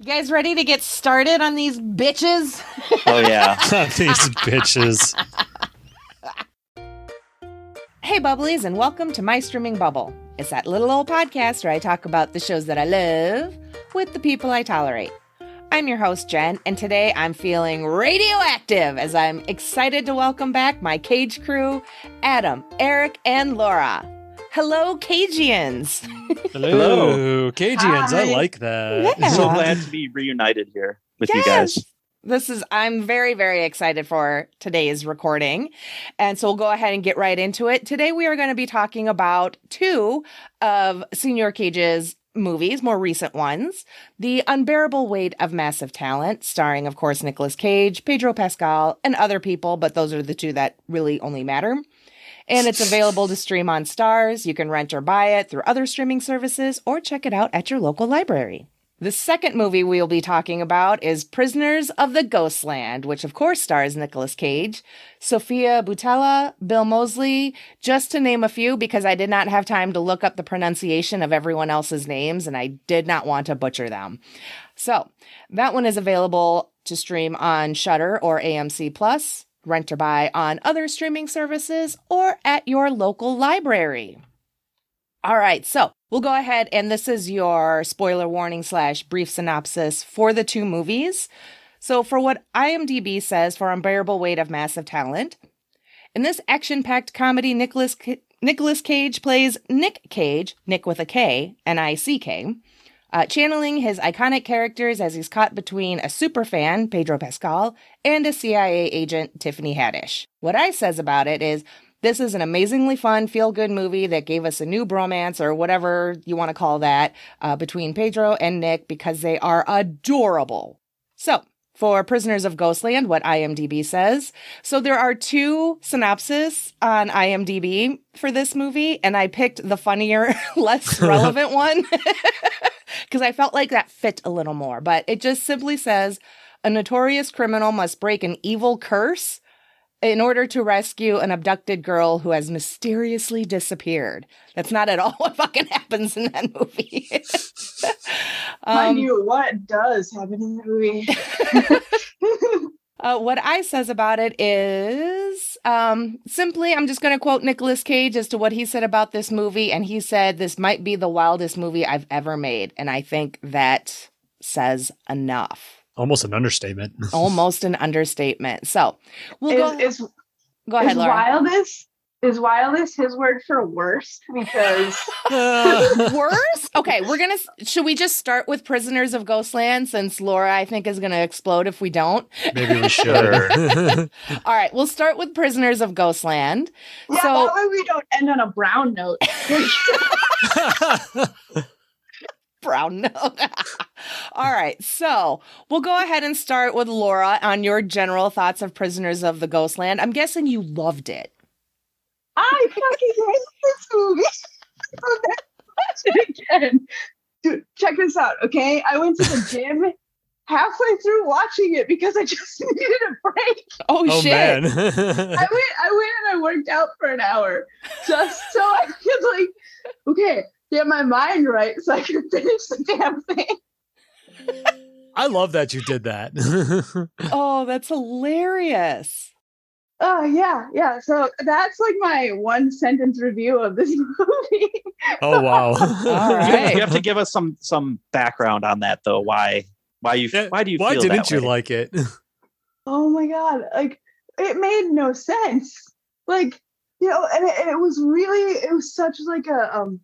You guys ready to get started on these bitches? Oh yeah. These bitches. Hey, Bubblies, and welcome to My Streaming Bubble. It's that little old podcast where I talk about the shows that I love with the people I tolerate. I'm your host, Jen, and today I'm feeling radioactive as I'm excited to welcome back my cage crew, Adam, Eric, and Laura. Hello, Cagians. Hello, Hello. Cajuns. I like that. Yeah. so glad to be reunited here with you guys. This is, I'm very, very excited for today's recording. And so we'll go ahead and get right into it. Today, we are going to be talking about two of Senior Cage's movies, more recent ones The Unbearable Weight of Massive Talent, starring, of course, Nicolas Cage, Pedro Pascal, and other people, but those are the two that really only matter. And it's available to stream on Starz. You can rent or buy it through other streaming services or check it out at your local library. The second movie we'll be talking about is Prisoners of the Ghostland, which of course stars Nicolas Cage, Sofia Boutella, Bill Moseley, just to name a few because I did not have time to look up the pronunciation of everyone else's names and I did not want to butcher them. So, that one is available to stream on Shudder or AMC Plus, rent or buy on other streaming services, or at your local library. All right, so we'll go ahead and this is your spoiler warning slash brief synopsis for the two movies. So, for what IMDb says for Unbearable Weight of Massive Talent, in this action packed comedy, Nicolas, Nicolas Cage plays Nick Cage, Nick with a K, N I C K, uh, channeling his iconic characters as he's caught between a superfan, Pedro Pascal, and a CIA agent, Tiffany Haddish. What I says about it is this is an amazingly fun, feel good movie that gave us a new bromance or whatever you want to call that uh, between Pedro and Nick because they are adorable. So, for Prisoners of Ghostland, what IMDb says. So there are two synopses on IMDb for this movie, and I picked the funnier, less relevant one because I felt like that fit a little more. But it just simply says a notorious criminal must break an evil curse in order to rescue an abducted girl who has mysteriously disappeared. That's not at all what fucking happens in that movie. Mind Um, you, what does happen in the movie? Uh, what I says about it is um, simply, I'm just going to quote Nicolas Cage as to what he said about this movie. And he said, This might be the wildest movie I've ever made. And I think that says enough. Almost an understatement. Almost an understatement. So we'll go, is is, go ahead, is Laura. wildest is wildest his word for worst because uh. worst Okay, we're going to, should we just start with Prisoners of Ghostland since Laura, I think, is going to explode if we don't? Maybe we should. All right, we'll start with Prisoners of Ghostland. yeah, So- that way we don't end on a brown note. brown note. All right, so we'll go ahead and start with Laura on your general thoughts of Prisoners of the Ghostland. I'm guessing you loved it. I fucking hate this movie. So then watch it again. Dude, check this out, okay? I went to the gym halfway through watching it because I just needed a break. Oh, oh shit. man. I went, I went and I worked out for an hour just so I could like, okay, get my mind right so I could finish the damn thing. I love that you did that. Oh, that's hilarious. Oh yeah, yeah. So that's like my one sentence review of this movie. oh wow. You have- right. You have to give us some some background on that though. Why why you Yeah, why do you Why feel didn't that you way? like it? oh my god, like it made no sense. Like you know, and it, and it was really, it was such like a um,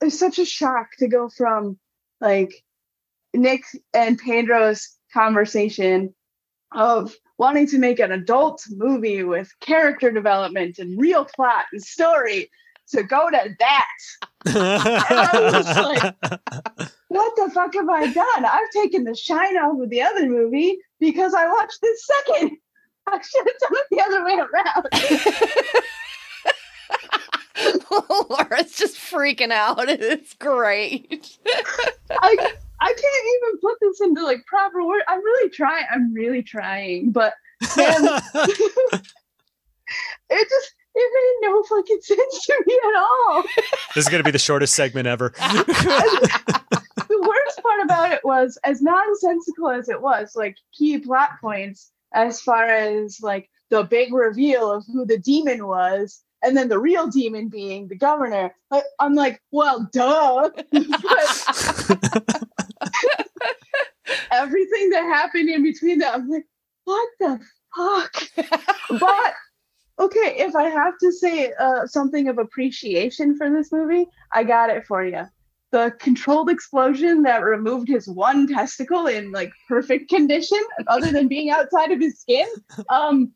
it was such a shock to go from like Nick and Pedro's conversation of wanting to make an adult movie with character development and real plot and story to go to that. What the fuck have I done? I've taken the shine off of the other movie because I watched this second. I should have done it the other way around. Laura's just freaking out. It's great. I I can't even put this into like proper word. I'm really trying. I'm really trying, but man, it just it made no fucking sense to me at all. this is gonna be the shortest segment ever. the worst part about it was, as nonsensical as it was, like key plot points as far as like the big reveal of who the demon was, and then the real demon being the governor. I'm like, well, duh. But everything that happened in between that, I'm like, what the fuck? but okay, if I have to say uh, something of appreciation for this movie, I got it for you. The controlled explosion that removed his one testicle in like perfect condition, other than being outside of his skin. Um,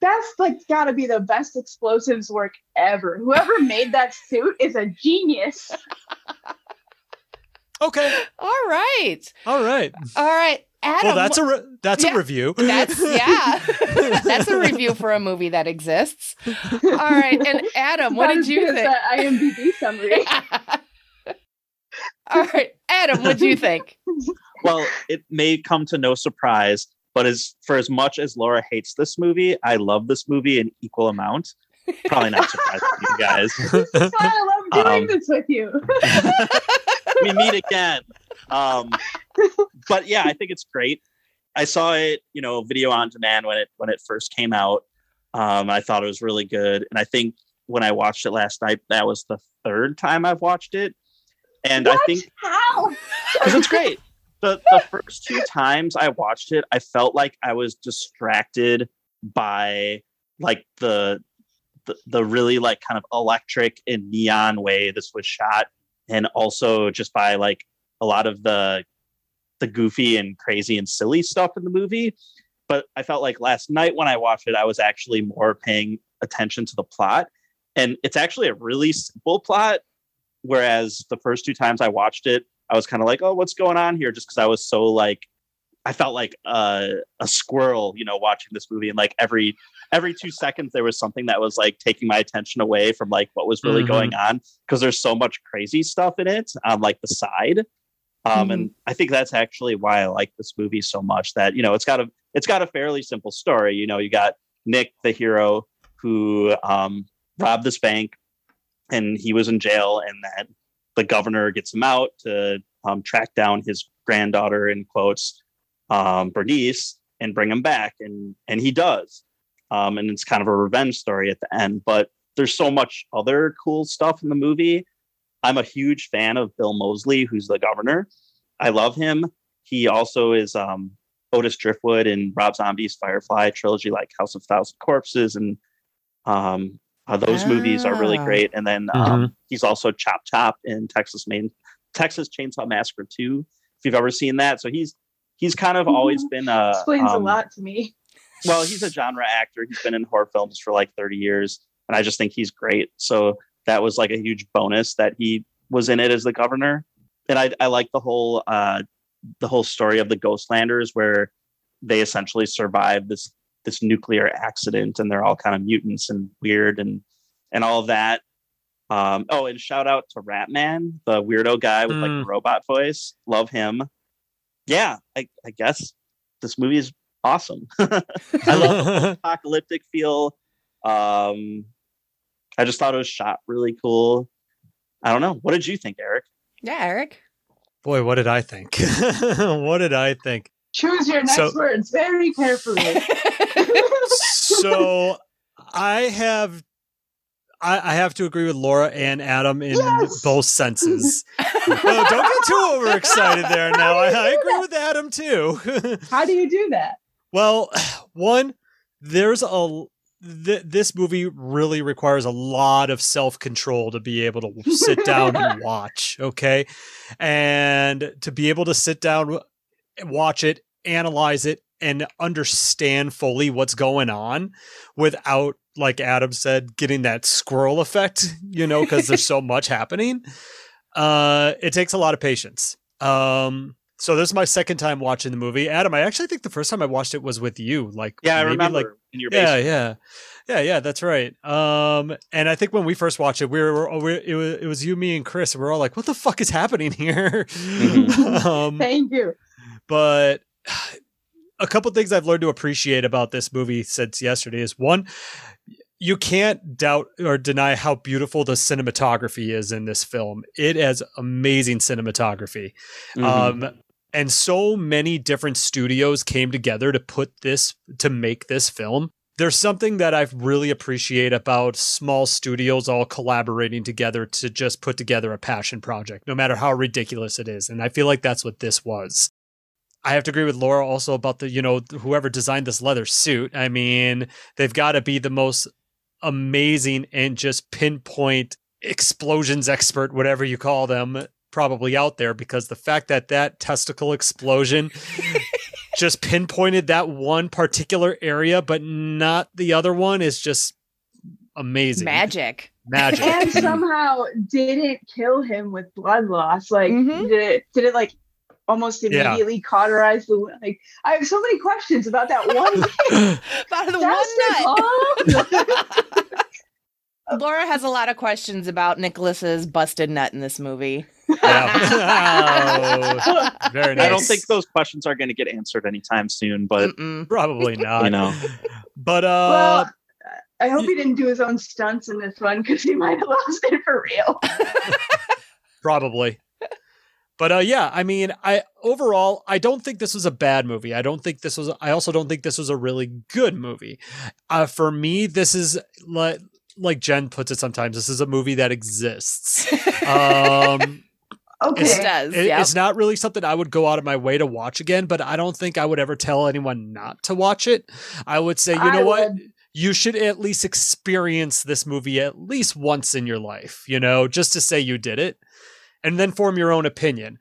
that's like got to be the best explosives work ever. Whoever made that suit is a genius. Okay. All right. All right. All right. Adam. Well, that's a re- that's Yeah. a review. That's yeah. that's a review for a movie that exists. All right. And Adam, what That did is you his, think? uh, IMDb summary. All right. Adam, what do you think? Well, it may come to no surprise, but as for as much as Laura hates this movie, I love this movie in equal amount. Probably not surprising to you guys. this is why I love doing Um, this with you. We meet again. Um, but yeah, I think it's great. I saw it, you know, video on demand when it when it first came out. Um, I thought it was really good, and I think when I watched it last night, that was the third time I've watched it, and I think How? because it's great. The the first two times I watched it, I felt like I was distracted by like the the, the really like kind of electric and neon way this was shot, and also just by like a lot of the the goofy and crazy and silly stuff in the movie. But I felt like last night when I watched it, I was actually more paying attention to the plot. And it's actually a really simple plot. Whereas the first two times I watched it, I was kind of like, oh, what's going on here? Just because I was so like, I felt like uh, a squirrel, you know, watching this movie. And like every every two seconds, there was something that was like taking my attention away from like what was really Mhm. going on because there's so much crazy stuff in it on like the side. Um, and I think that's actually why I like this movie so much. That you know, it's got a it's got a fairly simple story. You know, you got Nick, the hero, who um, robbed this bank, and he was in jail, and that the governor gets him out to um, track down his granddaughter in quotes, um, Bernice, and bring him back, and and he does. Um, and it's kind of a revenge story at the end, but there's so much other cool stuff in the movie. I'm a huge fan of Bill Moseley, who's the governor. I love him. He also is um, Otis Driftwood in Rob Zombie's Firefly trilogy, like House of Thousand Corpses, and um, uh, those movies are really Ah. great. And then um, he's also Chop Top in Texas Main Texas Chainsaw Massacre 2, if you've ever seen that. So he's he's kind of always been a Explains a um, lot to me. well, he's a genre actor. He's been in horror films for like 30 years, and I just think he's great. So that was like a huge bonus that he was in it as the governor. And I, I like the whole uh, the whole story of the Ghostlanders, where they essentially survived this this nuclear accident, and they're all kind of mutants and weird and and all of that. Um, oh, and shout out to Ratman, the weirdo guy with like Mm. the robot voice. Love him. Yeah, I, I guess this movie is awesome. I love the apocalyptic feel. Um, I just thought it was shot really cool. I don't know. What did you think, Eric? Yeah, Eric. Boy, what did I think? what did I think? Choose your next So- words very carefully. So I have I, I have to agree with Laura and Adam in Yes! both senses. no, don't get too overexcited there now. I, I agree with Adam too. How do you do that? Well, one, there's a th- this movie really requires a lot of self control to be able to sit down and watch. Okay, and to be able to sit down, watch it, analyze it, and understand fully what's going on without, like Adam said, getting that squirrel effect. You know, because there's so much happening. Uh, it takes a lot of patience. Um, so this is my second time watching the movie. Adam, I actually think the first time I watched it was with you. Like, Yeah, I remember Like, in your yeah, basement. yeah, yeah, yeah. That's right. Um, and I think when we first watched it, we were, we it was it was you, me, and Chris. And we are all like, "What the fuck is happening here?" Mhm. um, Thank you. but a couple things I've learned to appreciate about this movie since yesterday is one, you can't doubt or deny how beautiful the cinematography is in this film. It has amazing cinematography. Mhm. Um, and so many different studios came together to put this to make this film. There's something that I really appreciate about small studios all collaborating together to just put together a passion project, no matter how ridiculous it is. And I feel like that's what this was. I have to agree with Laura also about the, you know, whoever designed this leather suit. I mean, they've got to be the most amazing and just pinpoint explosions expert, whatever you call them, probably out there because the fact that that testicle explosion just pinpointed that one particular area, but not the other one is just amazing. Magic. Magic. and somehow didn't kill him with blood loss. Like, Mhm. did it? Did it like almost Yeah. immediately cauterize the? Like, I have so many questions about that one. About the That's one nut. Laura has a lot of questions about Nicolas's busted nut in this movie. Yeah. Oh, very nice. I don't think those questions are going to get answered anytime soon, but Mm-mm. probably not. you know, But uh well, I hope he didn't do his own stunts in this one because he might have lost it for real. probably. But uh yeah, I mean, I overall I don't think this was a bad movie. I don't think this was I also don't think this was a really good movie. Uh for me this is like like Jen puts it sometimes, this is a movie that exists. Um Okay. It does. It- yep. It's not really something I would go out of my way to watch again, but I don't think I would ever tell anyone not to watch it. I would say, you I know what? You should at least experience this movie at least once in your life, you know, just to say you did it and then form your own opinion.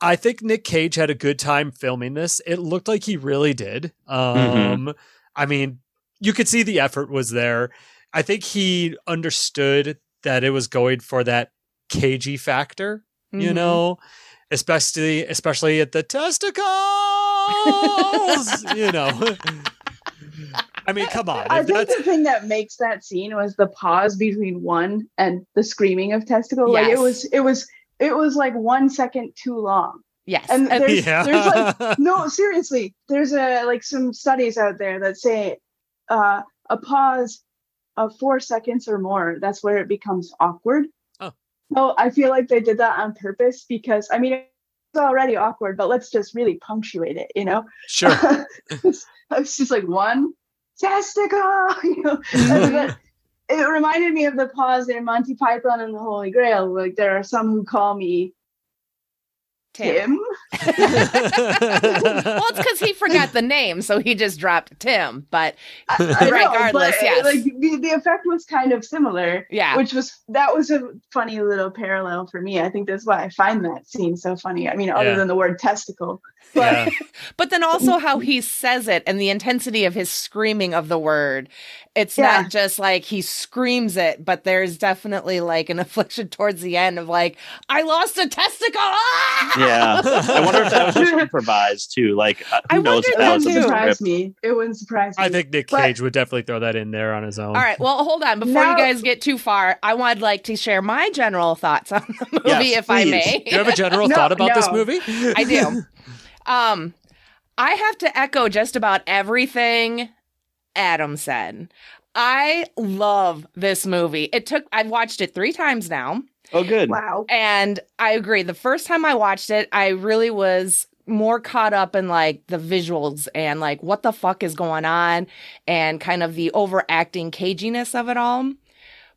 I think Nick Cage had a good time filming this. It looked like he really did. Um I mean, you could see the effort was there. I think he understood that it was going for that cagey factor you Mhm. know especially especially at the testicles you know i mean come on I think that's the thing that makes that scene was the pause between one and the screaming of testicle. Like it was, it was, it was like one second too long. Yes. And And- there's, yeah there's like no, seriously, there's a like some studies out there that say uh, a pause of four seconds or more. That's where it becomes awkward. Oh. So I feel like they did that on purpose because I mean it's already awkward, but let's just really punctuate it. You know, sure it's, it's just like one testicle. You know, and then it reminded me of the pause in Monty Python and the Holy Grail. Like there are some who call me Tim. Tim. well, it's because he forgot the name, so he just dropped Tim. But I- I know, Regardless, but, yes. Like the, the effect was kind of similar, yeah, which was that was a funny little parallel for me. I think that's why I find that scene so funny. I mean, other Yeah. than the word testicle, but yeah. but then also how he says it and the intensity of his screaming of the word. It's Yeah. not just like he screams it, but there's definitely like an affliction towards the end of like, I lost a testicle. Ah! Yeah. I wonder if that was just improvised too. Like, uh, I who knows wondered if it that that was wouldn't too. surprise script? me. It wouldn't surprise me. i think nick But- cage would definitely throw that in there on his own All right. Well, hold on. Before you guys get too far, I would like to share my general thoughts on the movie, Yes, if I may. do you have a general No, thought about this movie I do. Um, I have to echo just about everything Adam said. I love this movie. It took I've watched it 3 times now Oh, good. wow. and I agree. The first time I watched it, I really was more caught up in like the visuals and like what the fuck is going on and kind of the overacting caginess of it all.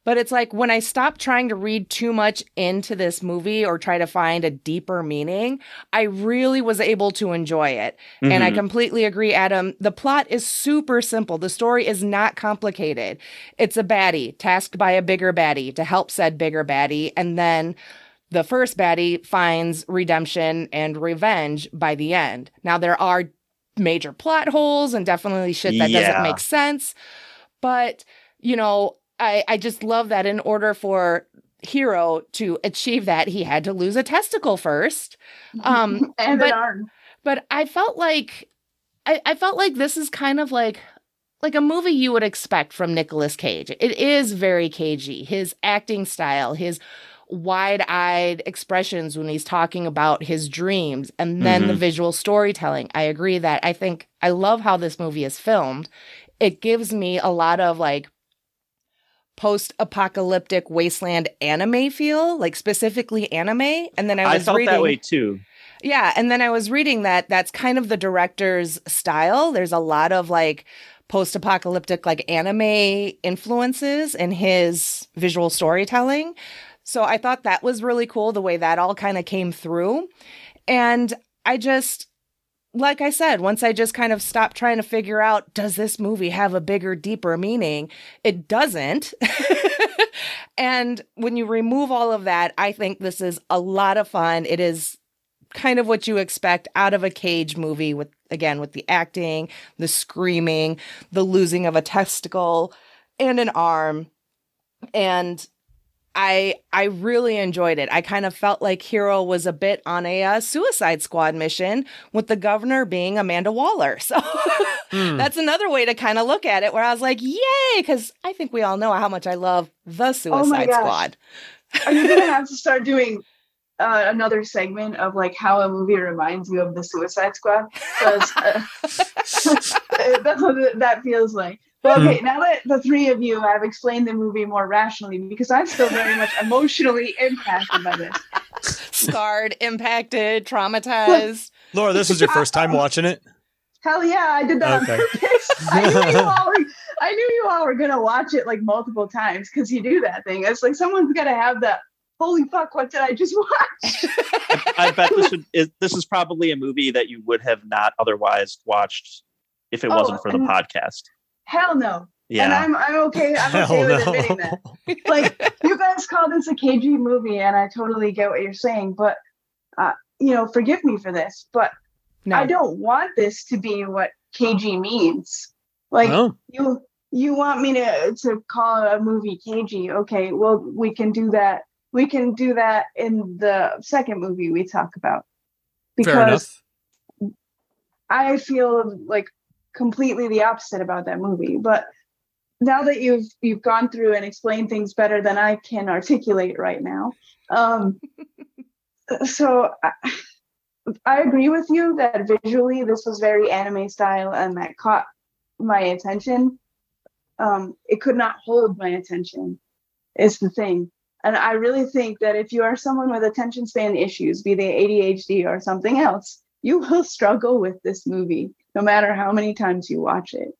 But it's like when I stopped trying to read too much into this movie or try to find a deeper meaning, I really was able to enjoy it. And I Mhm. completely agree, Adam. The plot is super simple. The story is not complicated. It's a baddie tasked by a bigger baddie to help said bigger baddie. And then the first baddie finds redemption and revenge by the end. Now, there are major plot holes and definitely shit that Yeah. doesn't make sense. But, you know, I, I just love that in order for Hero to achieve that, he had to lose a testicle first. Um, and but- an arm. but I felt like I, I felt like this is kind of like like a movie you would expect from Nicolas Cage. It is very cagey. His acting style, his wide-eyed expressions when he's talking about his dreams and then the Mhm. visual storytelling. I agree that I think I love how this movie is filmed. It gives me a lot of like post-apocalyptic wasteland anime feel, like specifically anime. And then I I, was felt reading that way too. Yeah, and then I was reading that that's kind of the director's style. There's a lot of like post-apocalyptic like anime influences in his visual storytelling. So I thought that was really cool the way that all kind of came through. And I just like I said, once I just kind of stopped trying to figure out does this movie have a bigger, deeper meaning? It doesn't. and when you remove all of that, I think this is a lot of fun. It is kind of what you expect out of a cage movie with again with the acting, the screaming, the losing of a testicle and an arm. And I I really enjoyed it. I kind of felt like Hero was a bit on a uh, Suicide Squad mission with the governor being Amanda Waller. So Hmm. that's another way to kind of look at it where I was like, "Yay!" cuz I think we all know how much I love the Suicide gosh. Squad. Are you gonna have to start doing uh, another segment of like how a movie reminds you of the Suicide Squad? Because uh, that's what that feels like. But hmm. okay, now that the three of you have explained the movie more rationally, because I'm still very much emotionally impacted by this. Scarred, impacted, traumatized. Laura, this is your first time watching it. Hell yeah, I did that Okay. on purpose. I knew you all were, I knew you all were gonna watch it like multiple times because you do that thing. It's like someone's gotta have that. Holy fuck! What did I just watch? I bet this would is, this is probably a movie that you would have not otherwise watched if it Oh, wasn't for the podcast. Hell no. And I'm I'm okay. I'm Hell okay with no. admitting that. Like you guys call this a cagey movie, and I totally get what you're saying. But uh, you know, forgive me for this, but No. I don't want this to be what cagey means. Like Oh, you you want me to to call a movie cagey. okay well we can do that we can do that in the second movie we talk about fair because enough. i feel like completely the opposite about that movie. But now that you've you've gone through and explained things better than i can articulate right now um so I, I agree with you that visually this was very anime style and that caught my attention. Um, it could not hold my attention is the thing. And i really think that if you are someone with attention span issues be they adhd or something else you will struggle with this movie no matter how many times you watch it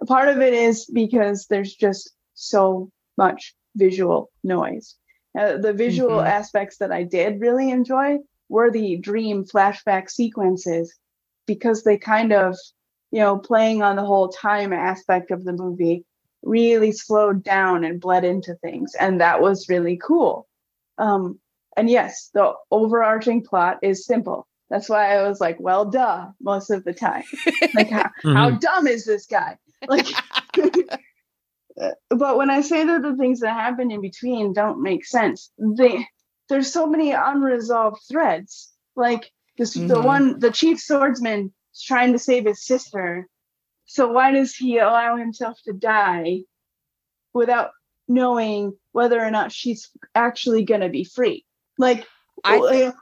a part of it is because there's just so much visual noise uh, the visual Mhm. aspects that i did really enjoy were the dream flashback sequences because they kind of you know, playing on the whole time aspect of the movie really slowed down and bled into things. And that was really cool. Um, and yes, the overarching plot is simple. That's why I was like, well, duh, most of the time. Like, how, how Mhm. dumb is this guy? Like, but when I say that the things that happen in between don't make sense, they there's so many unresolved threads. Like this, the Mhm. one, the chief swordsman is trying to save his sister. So why does he allow himself to die without knowing whether or not she's actually gonna be free? Like, I thi-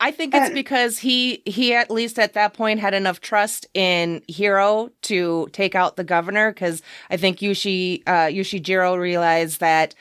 I think it's because he he at least at that point had enough trust in Hero to take out the governor because I think Yushi uh Yushijiro realized that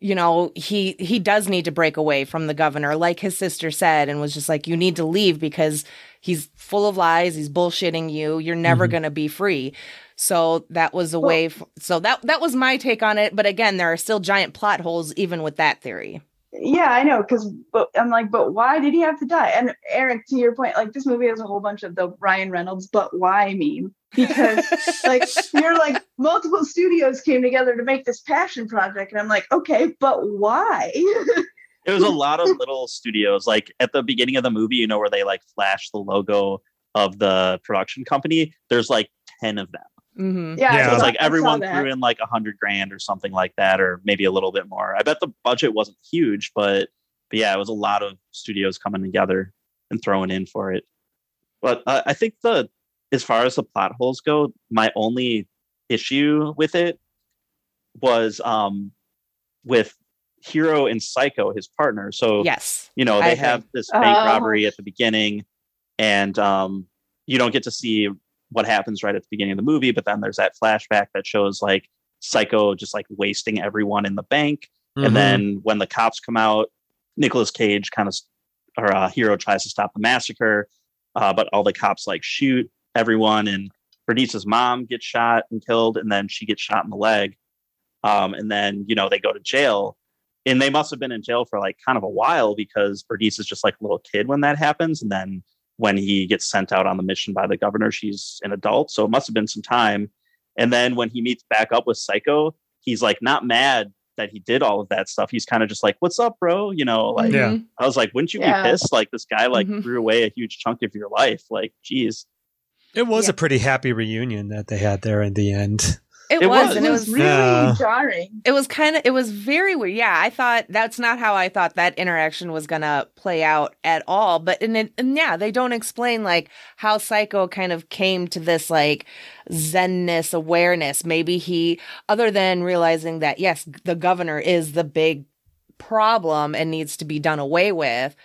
you know he he does need to break away from the governor like his sister said and was just like you need to leave because he's full of lies he's bullshitting you you're never Mhm. going to be free so that was a Well- way f- so that that was my take on it but again there are still giant plot holes even with that theory yeah, I know, because but I'm like, but why did he have to die? And Eric, to your point, like this movie has a whole bunch of the Ryan Reynolds "but why" meme because like you're like multiple studios came together to make this passion project, and I'm like, okay, but why? It was a lot of little studios. Like at the beginning of the movie, you know, where they like flash the logo of the production company. There's like ten of them. Hmm yeah, Yeah. So it's like everyone threw in like a hundred grand or something like that, or maybe a little bit more. I bet the budget wasn't huge, but but yeah, it was a lot of studios coming together and throwing in for it. But uh, I think the as far as the plot holes go, my only issue with it was um with Hero and Psycho, his partner. So yes you know they agree. have this bank Oh. robbery at the beginning and um you don't get to see what happens right at the beginning of the movie but then there's that flashback that shows like Psycho just like wasting everyone in the bank. Mhm. And then when the cops come out, Nicolas Cage kind of, or uh, hero tries to stop the massacre, uh, but all the cops like shoot everyone, and Bernice's mom gets shot and killed, and then she gets shot in the leg. Um, and then you know they go to jail, and they must have been in jail for like kind of a while because Bernice is just like a little kid when that happens, and then when he gets sent out on the mission by the governor, she's an adult, so it must have been some time. And then when he meets back up with Psycho, he's like not mad that he did all of that stuff. He's kind of just like, "What's up, bro?" You know, like Yeah. I was like, "Wouldn't you Yeah. be pissed? Like this guy like Mhm. threw away a huge chunk of your life. Like, geez." it was Yeah. a pretty happy reunion that they had there in the end. It, It was, was. and it it was was really Yeah. jarring. it was kind of it was very weird yeah i thought that's not how i thought that interaction was gonna play out at all but and, it, and yeah they don't explain like how psycho kind of came to this like zenness awareness maybe he other than realizing that yes the governor is the big problem and needs to be done away with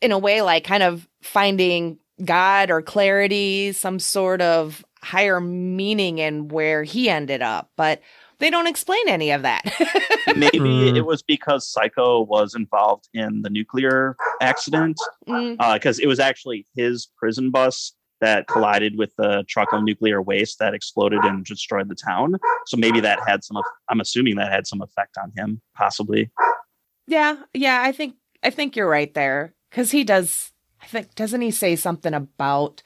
in a way like kind of finding god or clarity some sort of higher meaning in where he ended up but they don't explain any of that Maybe Hmm. it was because Psycho was involved in the nuclear accident Mm, because it was actually his prison bus that collided with the truck of nuclear waste that exploded and destroyed the town. So maybe that had some. I'm assuming that had some effect on him, possibly. yeah yeah i think i think you're right there because he does i think doesn't he say something about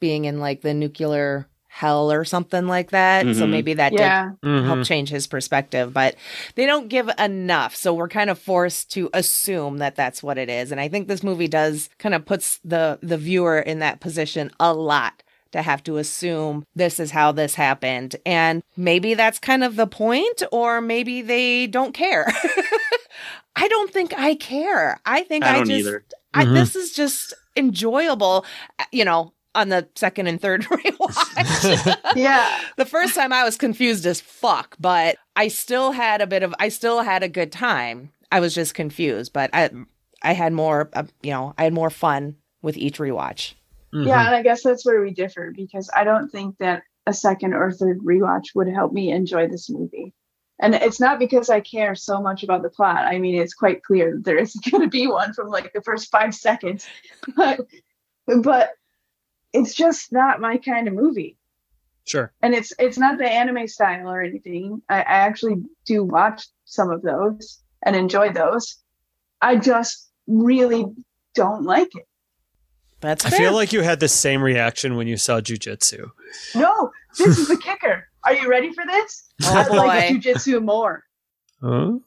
being in like the nuclear hell or something like that so Mhm. maybe that did Yeah. Mhm. help change his perspective but they don't give enough so we're kind of forced to assume that that's what it is and i think this movie does kind of puts the the viewer in that position a lot to have to assume this is how this happened and maybe that's kind of the point or maybe they don't care i don't think i care i think I i, don't just either. I, this is just enjoyable you know on the second and third rewatch Yeah. the first time I was confused as fuck, but I still had a bit of I still had a good time. I was just confused, but I I had more uh, you know, I had more fun with each rewatch. Mhm. Yeah, and I guess that's where we differ because I don't think that a second or third rewatch would help me enjoy this movie. And it's not because I care so much about the plot. I mean, it's quite clear that there isn't going to be one from like the first five seconds, but but it's just not my kind of movie. Sure. And it's it's not the anime style or anything. I, I actually do watch some of those and enjoy those. I just really don't like it. That's I feel like you had the same reaction when you saw Jiu Jitsu. No, this is the kicker. Are you ready for this? Oh, I like boy. Jiu Jitsu more. Oh.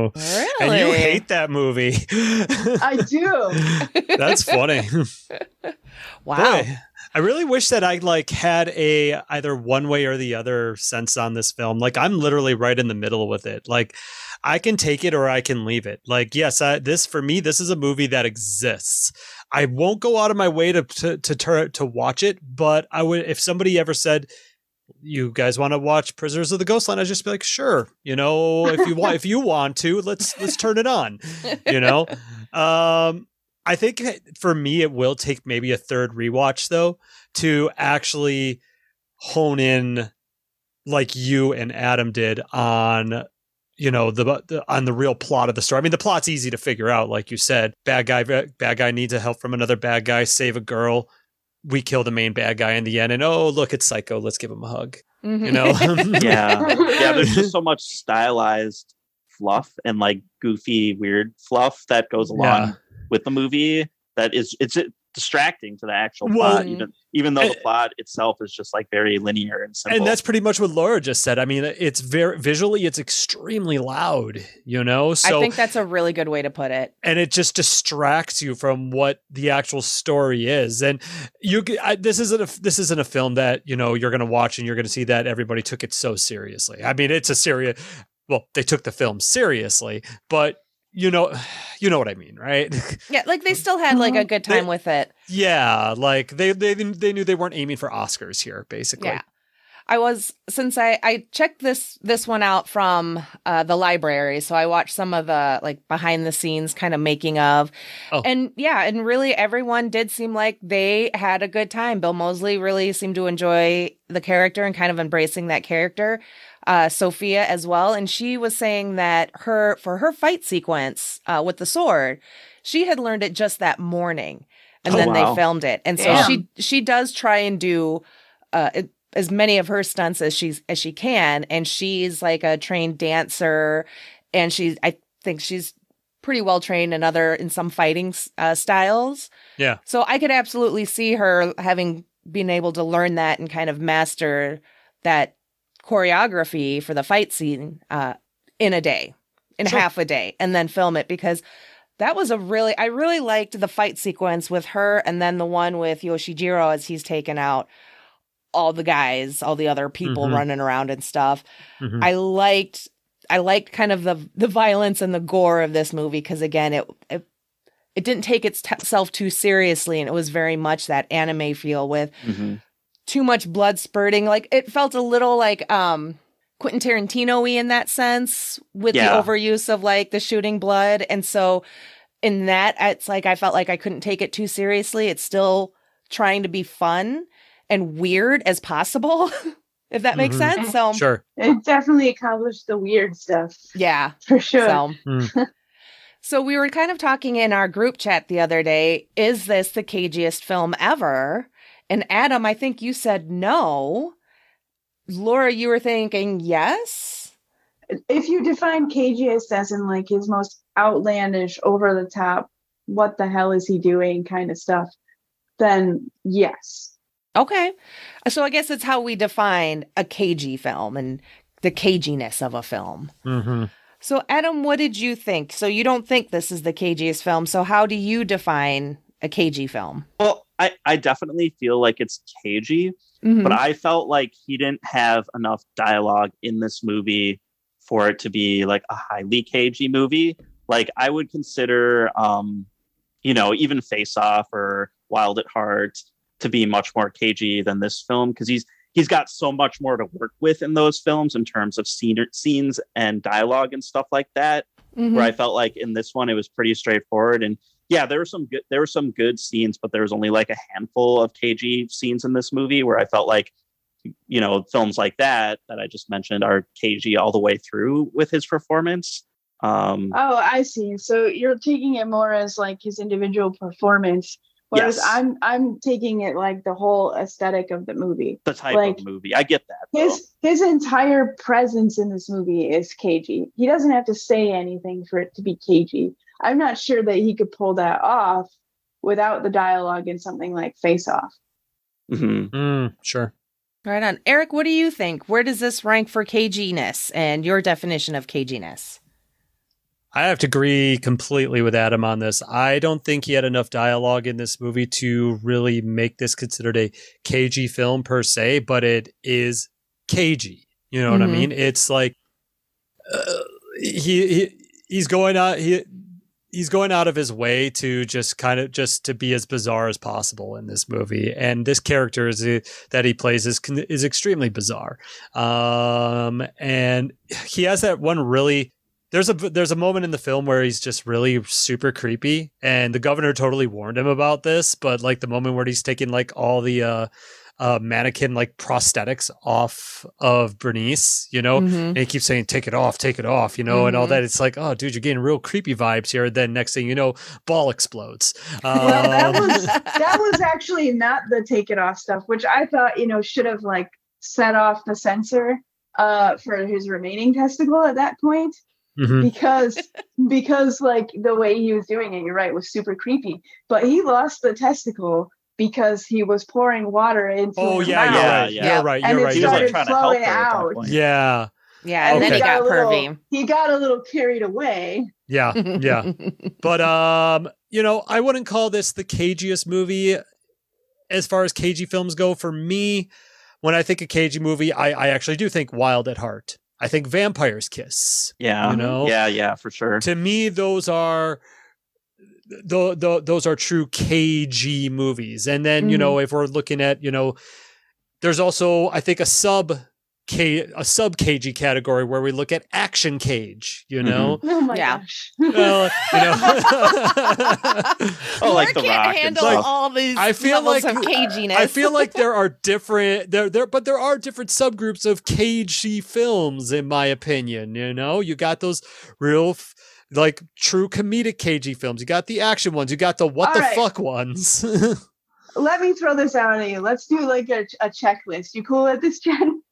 Oh. really? And you hate that movie. I do. That's funny. wow. Boy, I really wish that I like had a either one way or the other sense on this film. Like I'm literally right in the middle with it. Like I can take it or I can leave it. Like yes, I, this for me this is a movie that exists. I won't go out of my way to to to to watch it, but I would if somebody ever said you guys want to watch Prisoners of the Ghostland, I'd just be like, sure. You know, if you want, if you want to, let's let's turn it on. You know, um, I think for me, it will take maybe a third rewatch though to actually hone in, like you and Adam did on, you know, the, the on the real plot of the story. I mean, the plot's easy to figure out, like you said. Bad guy, bad guy needs a help from another bad guy, save a girl. We kill the main bad guy in the end, and oh, look, it's Psycho. Let's give him a hug. Mhm. You know, Yeah, yeah. There's just so much stylized fluff and like goofy, weird fluff that goes along Yeah. with the movie. That is, it's uh, distracting to the actual Well- plot, mm. even even though the And- plot itself is just like very linear and simple. and that's pretty much what Laura just said. I mean, it's very visually, it's extremely loud. You know, so I think that's a really good way to put it. and it just distracts you from what the actual story is. And you, c- I, this isn't a this isn't a film that you know you're going to watch and you're going to see that everybody took it so seriously. I mean, it's a serious. Well, they took the film seriously, but you know, you know what I mean, right? Yeah, like they still had like a good time They- with it. yeah, like they they they knew they weren't aiming for Oscars here, basically. Yeah. I was since I I checked this this one out from uh, the library, so I watched some of the like behind the scenes kind of making of, Oh. and yeah, and really everyone did seem like they had a good time. Bill Moseley really seemed to enjoy the character and kind of embracing that character. Uh, Sofia as well, and she was saying that her for her fight sequence uh, with the sword, she had learned it just that morning, and Oh, then wow. they filmed it, and so Damn. she she does try and do uh, it, as many of her stunts as she's as she can, and she's like a trained dancer, and she's I think she's pretty well trained in other in some fighting uh, styles. Yeah. So I could absolutely see her having been able to learn that and kind of master that choreography for the fight scene uh, in a day, in Sure. half a day, and then film it because that was a really I really liked the fight sequence with her and then the one with Yoshijiro as he's taken out all the guys, all the other people Mhm. running around and stuff. Mhm. I liked I liked kind of the the violence and the gore of this movie because again it it it didn't take itself too seriously and it was very much that anime feel with Mhm. Too much blood spurting like it felt a little like um Quentin Tarantino-y in that sense with Yeah. the overuse of like the shooting blood and so in that it's like I felt like I couldn't take it too seriously it's still trying to be fun and weird as possible if that makes Mhm. sense so Sure. It definitely accomplished the weird stuff yeah for sure. so, Mm. so we were kind of talking in our group chat the other day. Is this the cagiest film ever? And Adam, I think you said no. Laura, you were thinking yes. if you define caginess as in like his most outlandish, over the top, what the hell is he doing kind of stuff, then yes. Okay. So I guess it's how we define a cagey film and the caginess of a film. hmm So, Adam, what did you think? So, you don't think this is the cagiest film. So, how do you define a cagey film? Well, I, I definitely feel like it's cagey, Mhm. but I felt like he didn't have enough dialogue in this movie for it to be like a highly cagey movie. Like I would consider, um, you know, even Face Off or Wild at Heart to be much more cagey than this film because he's he's got so much more to work with in those films in terms of scene, scenes and dialogue and stuff like that Mhm. where I felt like in this one it was pretty straightforward. And yeah, there were some good there were some good scenes, but there was only like a handful of cagey scenes in this movie where I felt like you know films like that that I just mentioned are cagey all the way through with his performance. Um, Oh, I see. So you're taking it more as like his individual performance, whereas Yes. I'm I'm taking it like the whole aesthetic of the movie. the type like, of movie, I get that. though. His his entire presence in this movie is cagey. He doesn't have to say anything for it to be cagey. I'm not sure that he could pull that off without the dialogue in something like Face Off. Mhm. Mm, sure. Right on. Eric, what do you think? Where does this rank for caginess and your definition of caginess? I have to agree completely with Adam on this. I don't think he had enough dialogue in this movie to really make this considered a cagey film per se, but it is cagey. You know what Mhm. I mean? It's like uh, he, he he's going out he he's going out of his way to just kind of just to be as bizarre as possible in this movie. And this character is uh, that he plays is is extremely bizarre. Um and he has that one really there's a there's a moment in the film where he's just really super creepy and the governor totally warned him about this but like the moment where he's taking like all the uh uh mannequin like prosthetics off of Bernice you know Mhm. and he keeps saying take it off take it off you know and all Mhm. that it's like oh dude you're getting real creepy vibes here then next thing you know ball explodes Well, that Um, was that was actually not the take it off stuff, which I thought you know should have like set off the sensor uh for his remaining testicle at that point mhm. because because like the way he was doing it, you're right, was super creepy. But he lost the testicle because he was pouring water into. oh his yeah you're mouth. Yeah, right yeah. you're right And you're it right He you're was like right started trying to help her flowing at that out. point. yeah Yeah, and then Okay. he got a little, pervy. He got a little carried away. yeah yeah But um, you know, I wouldn't call this the cagiest movie as far as cagey films go. For me, when I think of cagey movie, I, I actually do think Wild at Heart. I think Vampire's Kiss. Yeah, You know? yeah, yeah, for sure. To me, those are the, the those are true cagey movies. And then, you know, mm-hmm. if we're looking at, you know, there's also, I think, a sub K a sub cagey category where we look at action cage. You know, mm-hmm. Oh my Yeah. gosh. well, you know. Oh, like The can't Rock handle stuff. all these I feel like- of caginess. I feel like there are different there there but there are different subgroups of cagey films in my opinion, you know? You got those real f- like true comedic cagey films. You got the action ones, you got the what All the right. fuck ones. Let me throw this out at you. Let's do like a, a checklist. You cool with this, Jen?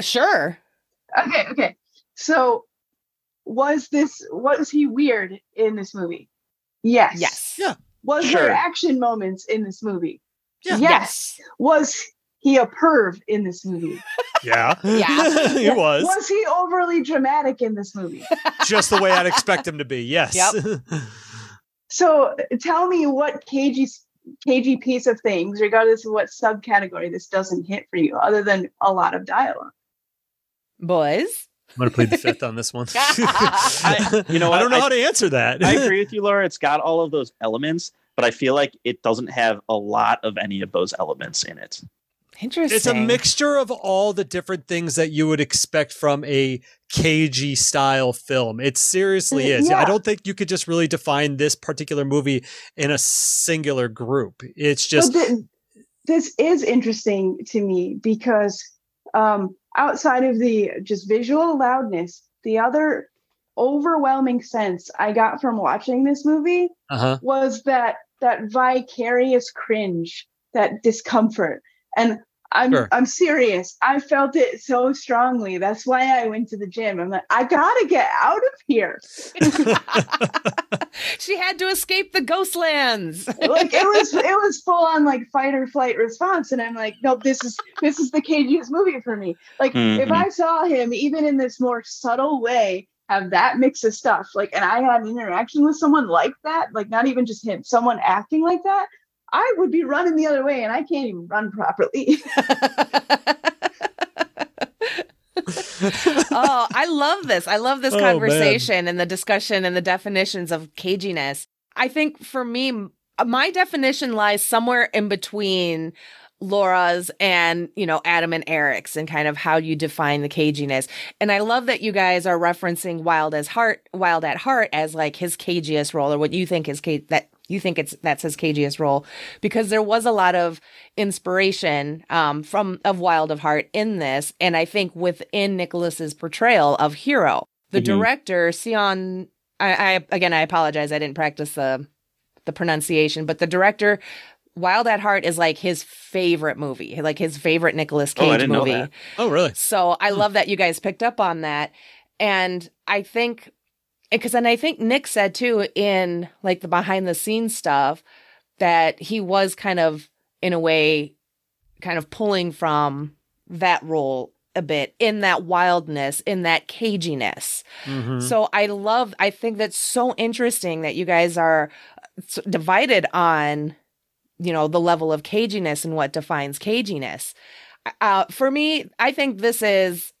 sure. Okay, okay. So was this was he weird in this movie? Yes. Yes. Yeah. Was Sure. there action moments in this movie? Yeah. Yes. Was he a perv in this movie? yeah. Yeah. he was. Was he overly dramatic in this movie? Just the way I'd expect him to be. Yes. So tell me what cagey cagey piece of things, regardless of what subcategory this doesn't hit for you, other than a lot of dialogue. Boys. I'm gonna plead the fifth on this one. I- you know I don't know I- how to answer that. I agree with you, Laura. It's got all of those elements, but I feel like it doesn't have a lot of any of those elements in it. Interesting. It's a mixture of all the different things that you would expect from a cagey style film. It seriously is. I don't think you could just really define this particular movie in a singular group. It's just so thi- this is interesting to me because um, outside of the just visual loudness, the other overwhelming sense I got from watching this movie uh-huh. was that that vicarious cringe, that discomfort. And I'm Sure. I'm serious. I felt it so strongly. That's why I went to the gym. I'm like, I gotta get out of here. she had to escape the ghost lands. Like it was it was full on like fight or flight response. And I'm like, nope, this is this is the cagiest movie for me. Like if Mhm. I saw him even in this more subtle way have that mix of stuff, like and I had an interaction with someone like that, like not even just him, someone acting like that, I would be running the other way and I can't even run properly. oh, I love this. I love this Oh, man. conversation and the discussion and the definitions of caginess. I think for me, uh, my definition lies somewhere in between Laura's and, you know, Adam and Eric's and kind of how you define the caginess. And I love that you guys are referencing Wild as Heart, Wild at Heart as like his cagiest role or what you think is ca- that you think it's that's his cagiest role because there was a lot of inspiration um, from of Wild of Heart in this, and I think within Nicolas's portrayal of Hero, the Mhm. director Sion. I, I again, I apologize, I didn't practice the the pronunciation, but the director. Wild at Heart is like his favorite movie, like his favorite Nicolas Oh, I Cage know movie. oh really? So I love that you guys picked up on that. And I think, because then I think Nick said too in like the behind the scenes stuff that he was kind of, in a way, kind of pulling from that role a bit in that wildness, in that caginess. Mhm. So I love, I think that's so interesting that you guys are divided on, you know, the level of caginess and what defines caginess. Uh, for me, I think this is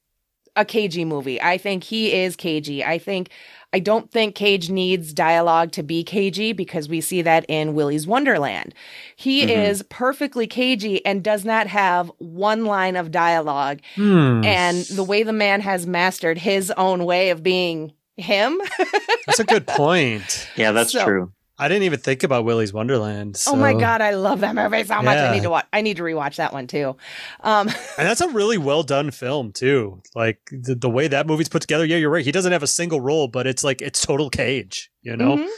a cagey movie. I think he is cagey. I think, I don't think Cage needs dialogue to be cagey because we see that in Willy's Wonderland. He Mhm. is perfectly cagey and does not have one line of dialogue Hmm. and the way the man has mastered his own way of being him. That's a good point. Yeah, that's So- true. I didn't even think about Willy's Wonderland. Oh my god, I love that movie so much. I need to watch. I need to rewatch that one too. Um, And that's a really well done film too. Like the, the way that movie's put together. Yeah, you're right. He doesn't have a single role, but it's like it's total cage. You know. mhm.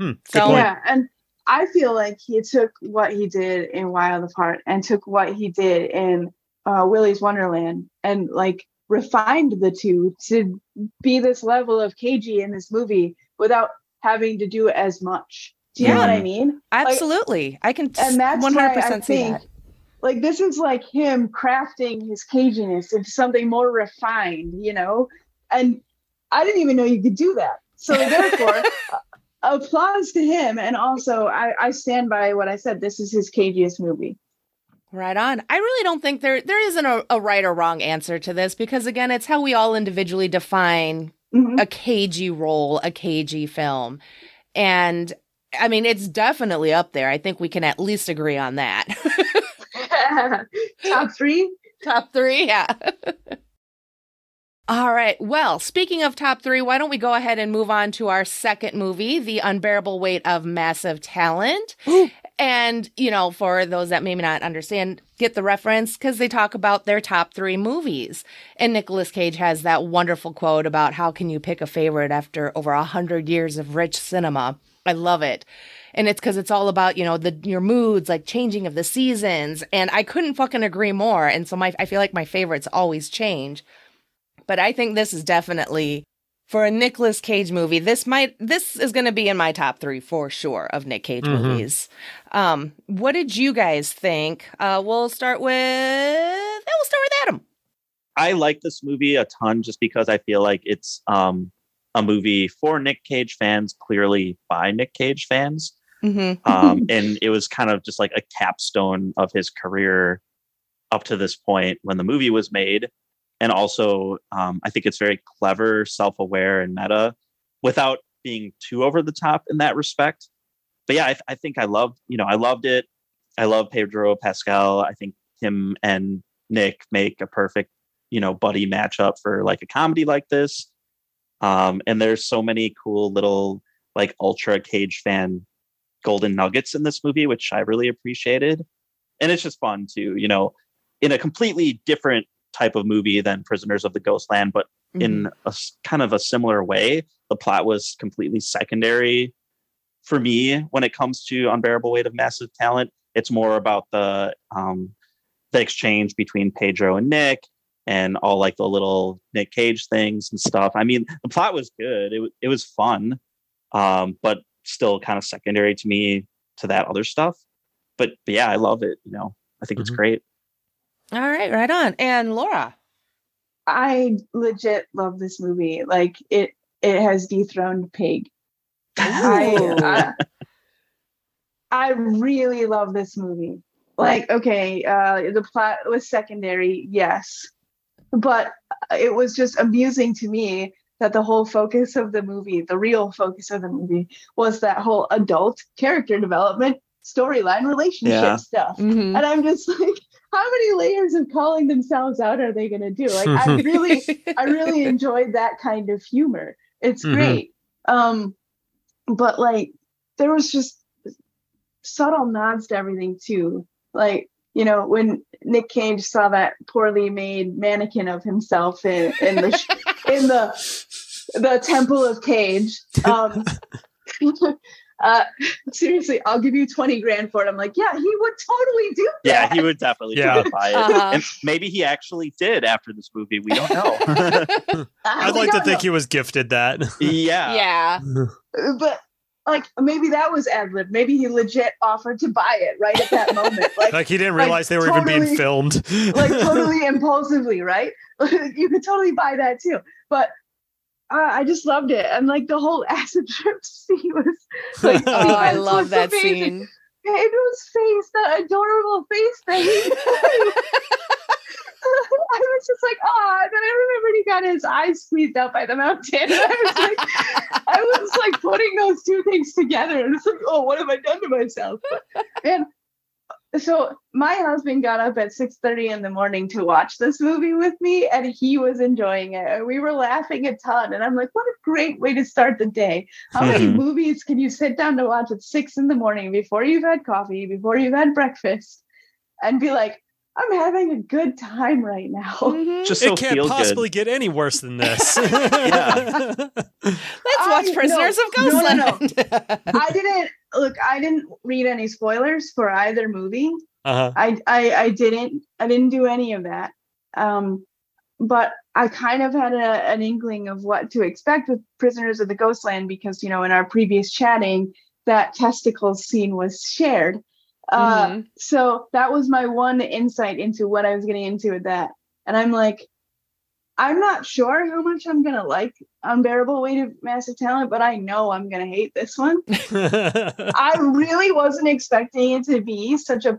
Hmm, good So- point. Yeah, and I feel like he took what he did in Wild of Heart and took what he did in uh, Willy's Wonderland and like refined the two to be this level of cagey in this movie without having to do as much. Do you know what I mean? Absolutely, I can And that's one why hundred I percent see think that. like this is like him crafting his caginess into something more refined, you know? And I didn't even know you could do that. So therefore, applause to him. And also, I, I stand by what I said. This is his cagiest movie. Right on. I really don't think there there isn't a, a right or wrong answer to this because again, it's how we all individually define Mhm. a cagey role, a cagey film, and I mean, it's definitely up there. I think we can at least agree on that. Top three. Top three, yeah. All right. Well, speaking of top three, why don't we go ahead and move on to our second movie, The Unbearable Weight of Massive Talent. Ooh. And, you know, for those that maybe not understand, get the reference because they talk about their top three movies. And Nicolas Cage has that wonderful quote about how can you pick a favorite after over a hundred years of rich cinema. I love it. And it's because it's all about, you know, the your moods, like changing of the seasons. And I couldn't fucking agree more. And so my I feel like my favorites always change but I think this is definitely for a Nicolas Cage movie. This might this is going to be in my top three for sure of Nick Cage Mhm. movies. Um, what did you guys think? Uh, we'll start with we'll start with Adam. I like this movie a ton just because I feel like it's um, a movie for Nick Cage fans, clearly by Nick Cage fans. Mm-hmm. Um, and it was kind of just like a capstone of his career up to this point when the movie was made. And also, um, I think it's very clever, self aware, and meta without being too over the top in that respect. But yeah, I, I think I loved, you know, I loved it. I love Pedro Pascal. I think him and Nick make a perfect, you know, buddy matchup for like a comedy like this. Um, and there's so many cool little like ultra cage fan golden nuggets in this movie, which I really appreciated. And it's just fun too, you know, in a completely different type of movie than Prisoners of the Ghostland, but Mm-hmm. in a s- kind of a similar way. The plot was completely secondary for me when it comes to Unbearable Weight of Massive Talent. It's more about the um, the exchange between Pedro and Nick and all like the little Nick Cage things and stuff. I mean, the plot was good. It, wa- it was fun, um, but still kind of secondary to me to that other stuff. But, but yeah, I love it. You know, I think it's Mhm. great. All right, right on. And Laura. I legit love this movie. Like it, it has dethroned Pig. I, Ooh. I, I really love this movie. Like, okay, uh, the plot was secondary, yes, but it was just amusing to me that the whole focus of the movie, the real focus of the movie, was that whole adult character development, storyline, relationship Yeah. stuff. Mhm. And I'm just like, how many layers of calling themselves out are they going to do? Like, I really, I really enjoyed that kind of humor. It's Mhm. great. Um, but like there was just subtle nods to everything too. Like, you know, when Nick Cage saw that poorly made mannequin of himself in, in the sh- in the the Temple of Cage. Um uh seriously, I'll give you 20 grand for it. I'm like, yeah, he would totally do that. Yeah, he would definitely Yeah. buy it. Uh-huh. And maybe he actually did after this movie. We don't know. I'd like to don't think know. he was gifted that. yeah. yeah. but like maybe that was ad lib. Maybe he legit offered to buy it right at that moment. Like Like he didn't Like, realize they were even being filmed. like totally impulsively, right? you could totally buy that too. But uh, I just loved it, and like the whole acid trip scene was like, Oh, I sequence love was that amazing. scene. Pedro's face, that adorable face that he. I was just like, oh, and then I remembered he got his eyes squeezed out by the mountain. And I was like, I was like putting those two things together, and it's like, oh, what have I done to myself? But, and so my husband got up at 6:30 in the morning to watch this movie with me and he was enjoying it and we were laughing a ton and i'm like what a great way to start the day how many Mhm. movies can you sit down to watch at six in the morning before you've had coffee before you've had breakfast and be like i'm having a good time right now Mhm. Just so it can't feel possibly good. get any worse than this. Let's I- watch Prisoners no, of no, no, no. Ghostland. i didn't look i didn't read any spoilers for either movie uh-huh. I, I I didn't I didn't do any of that. Um, but I kind of had a, an inkling of what to expect with Prisoners of the Ghostland because you know in our previous chatting that testicles scene was shared. Uh, Mhm. So that was my one insight into what I was getting into with that, and I'm like, I'm not sure how much I'm gonna like Unbearable Weight of Massive Talent, but I know I'm gonna hate this one. I really wasn't expecting it to be such a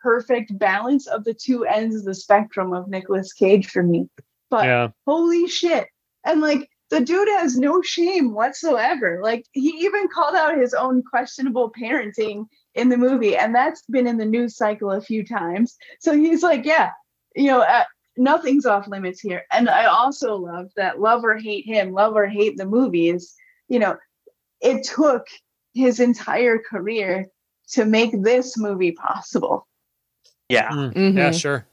perfect balance of the two ends of the spectrum of Nicolas Cage for me. But yeah. holy shit. And like the dude has no shame whatsoever. Like he even called out his own questionable parenting in the movie, and that's been in the news cycle a few times. So he's like, yeah, you know, uh, nothing's off limits here. And I also love that love or hate him, love or hate the movies. You know, it took his entire career to make this movie possible. Yeah. Mm, Mhm. Yeah, sure.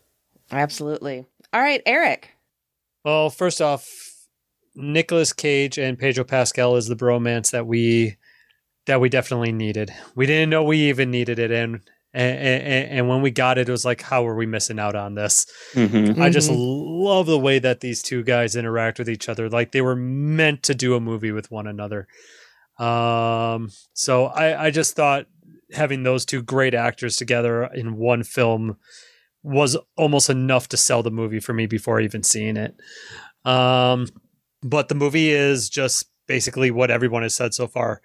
Absolutely. All right, Eric. Well, first off, Nicolas Cage and Pedro Pascal is the bromance that we that we definitely needed. We didn't know we even needed it, and and, and, and when we got it, it was like, how are we missing out on this? Mhm. I just Mhm. love the way that these two guys interact with each other. Like they were meant to do a movie with one another. Um, so I, I just thought having those two great actors together in one film was almost enough to sell the movie for me before even seeing it. Um, but the movie is just basically what everyone has said so far.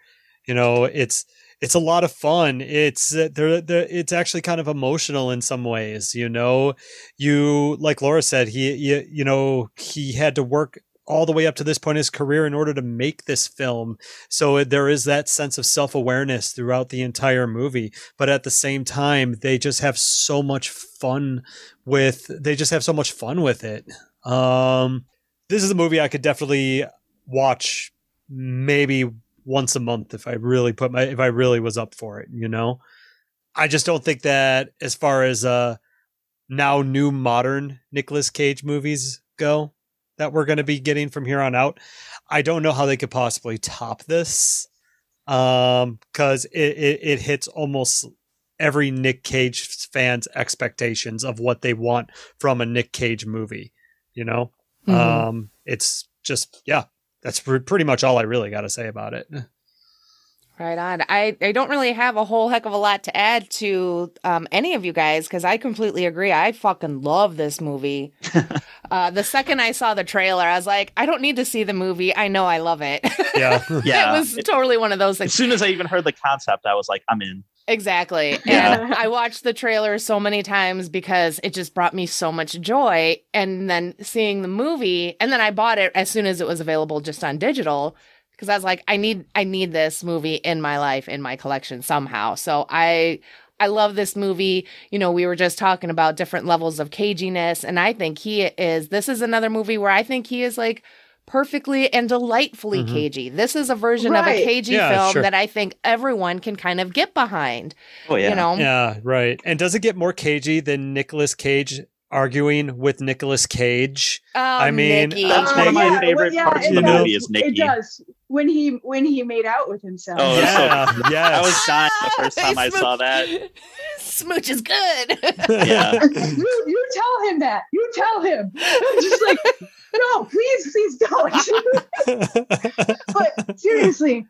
You know, it's it's a lot of fun. It's uh, there. there- It's actually kind of emotional in some ways. You know, you like Laura said, he you, you know he had to work all the way up to this point in his career in order to make this film. So there is that sense of self awareness throughout the entire movie. But at the same time, they just have so much fun with. They just have so much fun with it. Um, this is a movie I could definitely watch maybe once a month if I really put my if I really was up for it, you know. I just don't think that as far as uh now new modern Nicolas Cage movies go that we're going to be getting from here on out, I don't know how they could possibly top this. Um cuz it, it it hits almost every Nick Cage fan's expectations of what they want from a Nick Cage movie, you know? Mhm. Um, it's just yeah, that's pr- pretty much all I really got to say about it. Right on. I, I don't really have a whole heck of a lot to add to um, any of you guys because I completely agree. I fucking love this movie. uh, the second I saw the trailer, I was like, I don't need to see the movie. I know I love it. Yeah, Yeah. it was totally one of those things. As soon as I even heard the concept, I was like, I'm in. Exactly. Yeah. And I watched the trailer so many times because it just brought me so much joy. And then seeing the movie, and then I bought it as soon as it was available just on digital because I was like, I need I need this movie in my life, in my collection somehow. So I I love this movie. You know, we were just talking about different levels of caginess, and I think he is this is another movie where I think he is like perfectly and delightfully Mhm. cagey. This is a version of a cagey Yeah, film sure. that I think everyone can kind of get behind. Oh yeah. You know, yeah, right. And does it get more cagey than Nicolas Cage arguing with Nicolas Cage? Oh, I mean, Nikki. That's Uh, one of my yeah, favorite yeah, parts of the does. movie is It does when he when he made out with himself. Oh, that's so yeah, yes. I was dying the first time I saw that. Smooch is good. Yeah. you, you tell him that. You tell him. I'm just like, no, please, please don't. but seriously,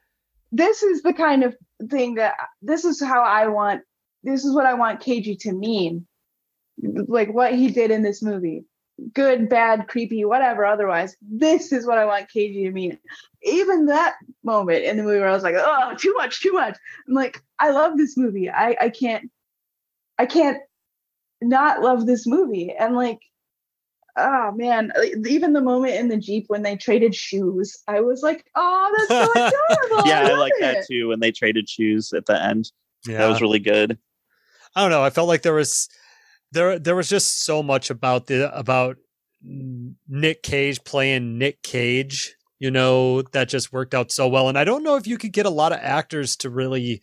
this is the kind of thing that this is how I want. This is what I want cagey to mean. Like what he did in this movie. Good, bad, creepy, whatever. Otherwise, this is what I want cagey to mean. Even that moment in the movie where I was like, "Oh, too much, too much." I'm like, I love this movie. I I can't, I can't not love this movie. And like, oh man, uh, even the moment in the jeep when they traded shoes, I was like, oh, that's so adorable. yeah, I love like it. that too. When they traded shoes at the end, yeah. that was really good. I don't know. I felt like there was there there was just so much about the about Nick Cage playing Nick Cage, you know, that just worked out so well. And I don't know if you could get a lot of actors to really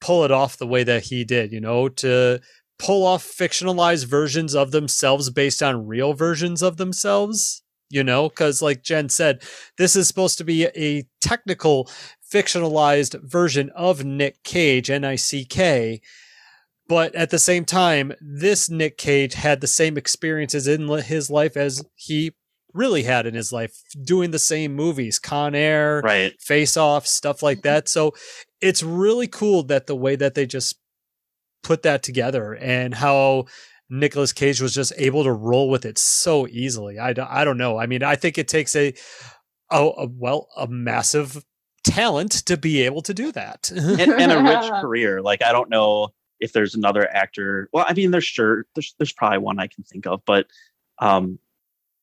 pull it off the way that he did, you know, to pull off fictionalized versions of themselves based on real versions of themselves, you know, because like Jen said, this is supposed to be a technical fictionalized version of Nick Cage, N I C K. But at the same time, this Nick Cage had the same experiences in his life as he really had in his life, doing the same movies, Con Air, Right. Face Off, stuff like that. So it's really cool that the way that they just put that together and how Nicolas Cage was just able to roll with it so easily. I, don't- I don't know. I mean, I think it takes a, a, a well, a massive talent to be able to do that. and, and a rich career. Like I don't know if there's another actor. Well, I mean, there's sure there's there's probably one I can think of, but um,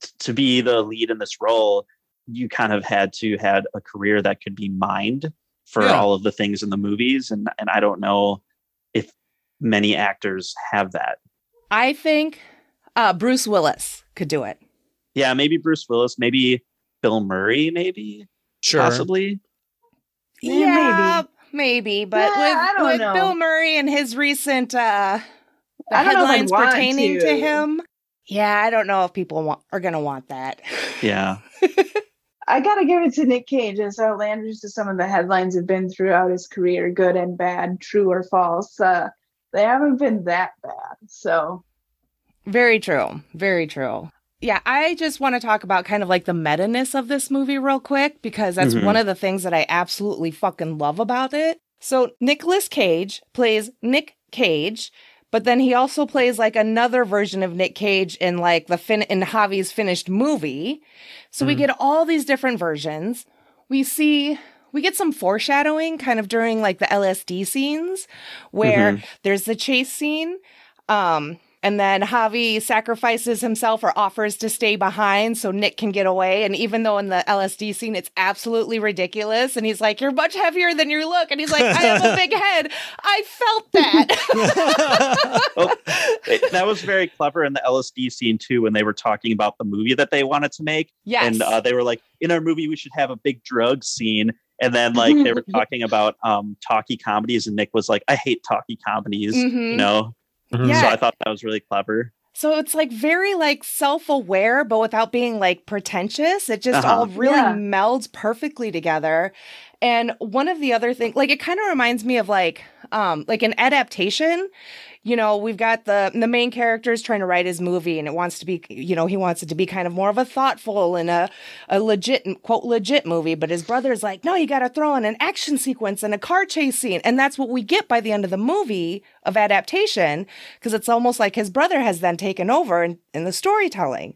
t- to be the lead in this role, you kind of had to had a career that could be mined for Yeah. all of the things in the movies, and and I don't know many actors have that. I think uh, Bruce Willis could do it. Yeah, maybe Bruce Willis, maybe Bill Murray, maybe Sure. possibly. Yeah, Yeah, maybe, but Yeah, with, with. Bill Murray and his recent uh, the I don't know headlines pertaining to. to. him, yeah, I don't know if people want, are going to want that. Yeah. I gotta give it to Nick Cage. As outlandish as some of the headlines have been throughout his career, good and bad, true or false, uh, they haven't been that bad. So Very true. Very true. Yeah, I just want to talk about kind of like the meta ness of this movie real quick because that's Mhm. one of the things that I absolutely fucking love about it. So, Nicolas Cage plays Nick Cage, but then he also plays like another version of Nick Cage in like the fin in Javi's finished movie. So, we Mhm. get all these different versions. We see we get some foreshadowing kind of during like the LSD scenes where there's the chase scene um and then Javi sacrifices himself or offers to stay behind so Nick can get away. And even though in the LSD scene it's absolutely ridiculous, and he's like, You're much heavier than you look. And he's like, I have a big head. I felt that. Oh, it- that was very clever in the LSD scene too, when they were talking about the movie that they wanted to make, yes. and uh, they were like, "In our movie, we should have a big drug scene." And then like they were talking about um talkie comedies, and Nick was like, "I hate talkie comedies," you Mhm. know. Yeah. So I thought that was really clever. So it's like very like self-aware, but without being like pretentious. It just Uh-huh. all really Yeah. melds perfectly together. And one of the other things, like it kind of reminds me of like um like an adaptation. You know, we've got the the main character is trying to write his movie and it wants to be, you know, he wants it to be kind of more of a thoughtful and a a legit quote legit movie, but his brother's like, "No, you got to throw in an action sequence and a car chase scene." And that's what we get by the end of the movie of adaptation because it's almost like his brother has then taken over in, in the storytelling.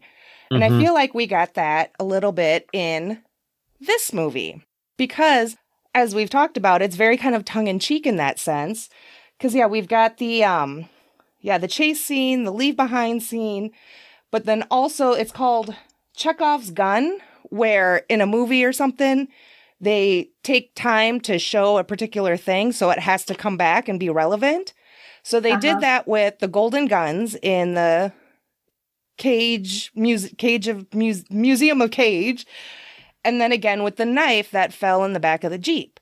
And I Mhm. feel like we got that a little bit in this movie because, as we've talked about, it's very kind of tongue in cheek in that sense. Because yeah, we've got the um, yeah, the chase scene, the leave behind scene, but then also it's called Chekhov's gun, where in a movie or something they take time to show a particular thing, so it has to come back and be relevant. So they Uh-huh. did that with the Golden Guns in the Cage Muse- Cage of Muse- Museum of Cage, and then again with the knife that fell in the back of the Jeep.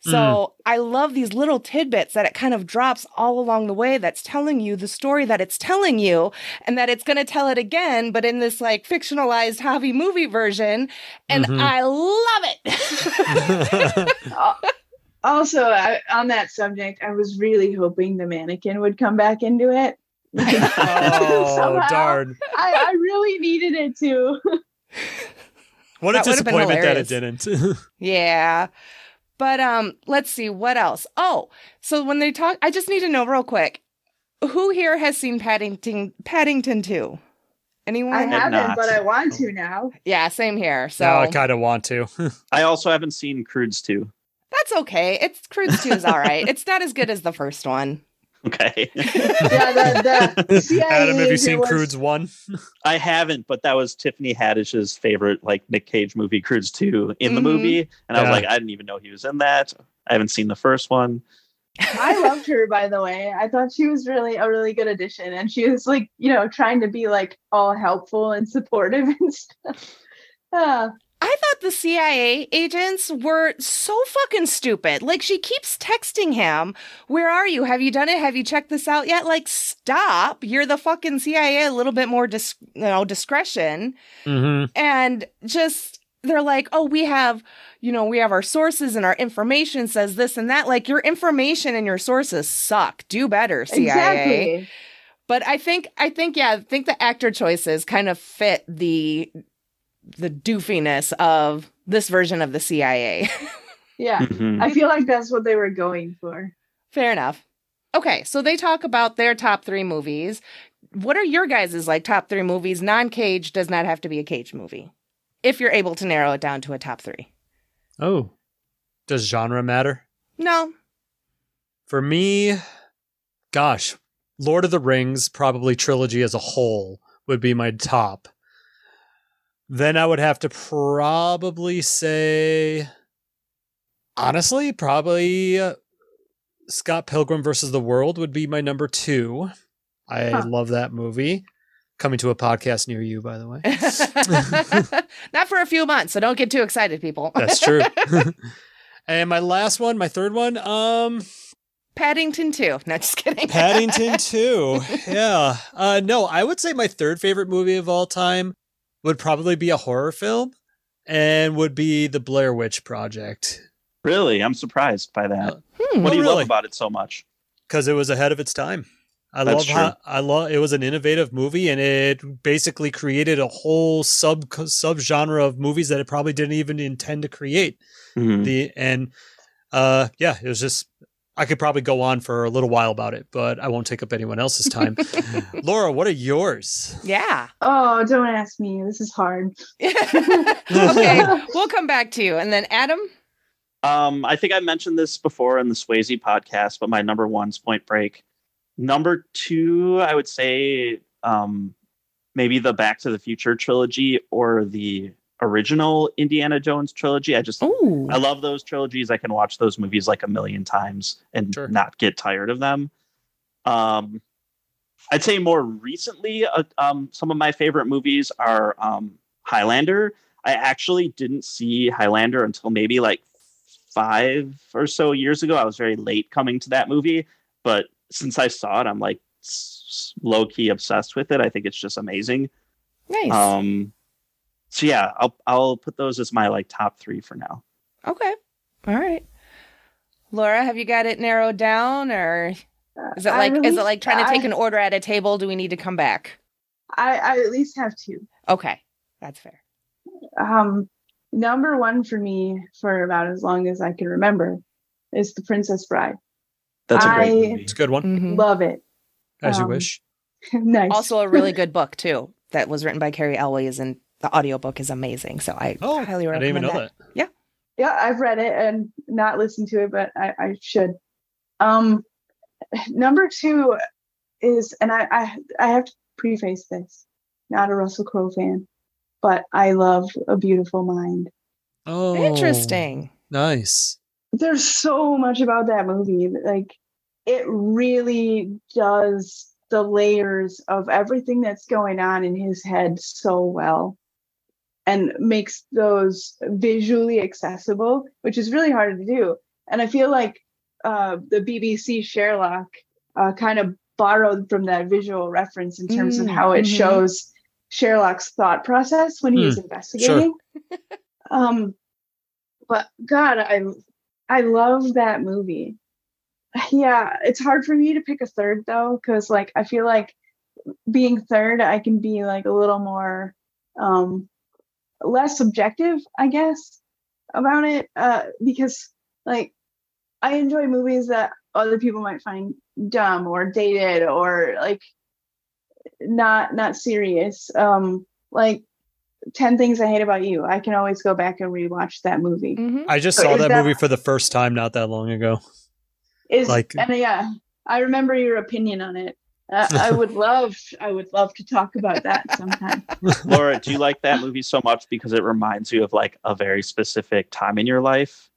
So I love these little tidbits that it kind of drops all along the way that's telling you the story that it's telling you and that it's going to tell it again, but in this like fictionalized Javi movie version. And Mhm. I love it. Also I, on that subject, I was really hoping the mannequin would come back into it. oh Somehow. darn! I, I really needed it to. What a That disappointment that it didn't. yeah. But um let's see what else. Oh, so when they talk I just need to know real quick. Who here has seen Paddington Paddington 2? Anyone? I have haven't, not. but I want to now. yeah, same here. So now I kind of want to. I also haven't seen Croods too. that's okay. It's Croods 2 is all right. it's not as good as the first one. Okay, Yeah, the, the CIA Adam, have you seen was- Croods one? I haven't, but that was Tiffany Haddish's favorite like Nick Cage movie, Croods Two, in the Mhm. movie, and I was Yeah. like, I didn't even know he was in that. I haven't seen the first one. I loved her, by the way. I thought she was really a really good addition, and she was like, you know, trying to be like all helpful and supportive and stuff. Uh, I thought the CIA agents were so fucking stupid. Like she keeps texting him, "Where are you? Have you done it? Have you checked this out yet?" Like stop. You're the fucking CIA. A little bit more dis- you know, discretion. Mm-hmm. and just they're like oh we have you know we have our sources and our information says this and that like your information and your sources suck do better cia exactly. but i think i think yeah i think the actor choices kind of fit the the doofiness of this version of the cia Yeah, Mhm. I feel like that's what they were going for. fair enough okay so they talk about their top three movies what are your guys' like top three movies non-cage does not have to be a cage movie if you're able to narrow it down to a top 3. Oh. does genre matter? no For me, gosh, Lord of the Rings, probably trilogy as a whole, would be my top. Then I would have to probably say, honestly, probably uh, Scott Pilgrim versus the World would be my number two. I Huh. love that movie. Coming to a podcast near you, by the way. Not for a few months, so don't get too excited, people. That's true. and my last one, my third one, um, Paddington 2. No, just kidding. Paddington 2. Yeah. Uh, no, I would say my third favorite movie of all time would probably be a horror film and would be The Blair Witch Project Really, I'm surprised by that. Hmm. what do you really? love about it so much? because it was ahead of its time. I That's love how I love it was an innovative movie and it basically created a whole sub sub genre of movies that it probably didn't even intend to create. Mhm. The and uh yeah, it was just I could probably go on for a little while about it, but I won't take up anyone else's time. Laura, what are yours? Yeah. Oh, don't ask me. This is hard. okay, we'll come back to you. And then Adam? Um, I think I mentioned this before in the Swayze podcast, but my number one's Point Break. Number two, I would say um, maybe the Back to the Future trilogy or the original Indiana Jones trilogy. I just Ooh. I love those trilogies. I can watch those movies like a million times and Sure. not get tired of them. Um, I'd say more recently, uh, um, some of my favorite movies are um, Highlander. I actually didn't see Highlander until maybe like five or so years ago. I was very late coming to that movie, but since I saw it, I'm like low key obsessed with it. I think it's just amazing. Nice. Um, so yeah, I'll I'll put those as my like top three for now. okay. All right. Laura, have you got it narrowed down or is it I like is it like trying to take an order at a table? Do we need to come back? I, I at least have two. Okay. That's fair. Um, number one for me for about as long as I can remember is The Princess Bride. That's a great I- movie. It's a good one, Mhm. Love it. as you um, wish. nice. Also a really good book too that was written by Cary Elwes and the audiobook is amazing. So I Oh, highly I recommend didn't even know that. yeah, Yeah. I've read it and not listened to it, but I, I should. Um, number two is, and I, I I have to preface this, not a Russell Crowe fan, but I love A Beautiful Mind. Oh, Interesting. Nice. there's so much about that movie like it really does the layers of everything that's going on in his head so well and makes those visually accessible which is really hard to do and i feel like uh, the bbc sherlock uh, kind of borrowed from that visual reference in terms of Mm, how it mhm. shows sherlock's thought process when he's is investigating um but god i I love that movie. Yeah, it's hard for me to pick a third though, because like I feel like being third, I can be like a little more um less subjective, I guess, about it. Uh because like I enjoy movies that other people might find dumb or dated or like not not serious. Um like 10 things I hate about you. I can always go back and rewatch that movie Mhm. I just So saw that, that- movie for the first time not that long ago. is Like- and yeah i remember your opinion on it uh, i would love i would love to talk about that sometime. Laura, do you like that movie so much because it reminds you of like a very specific time in your life?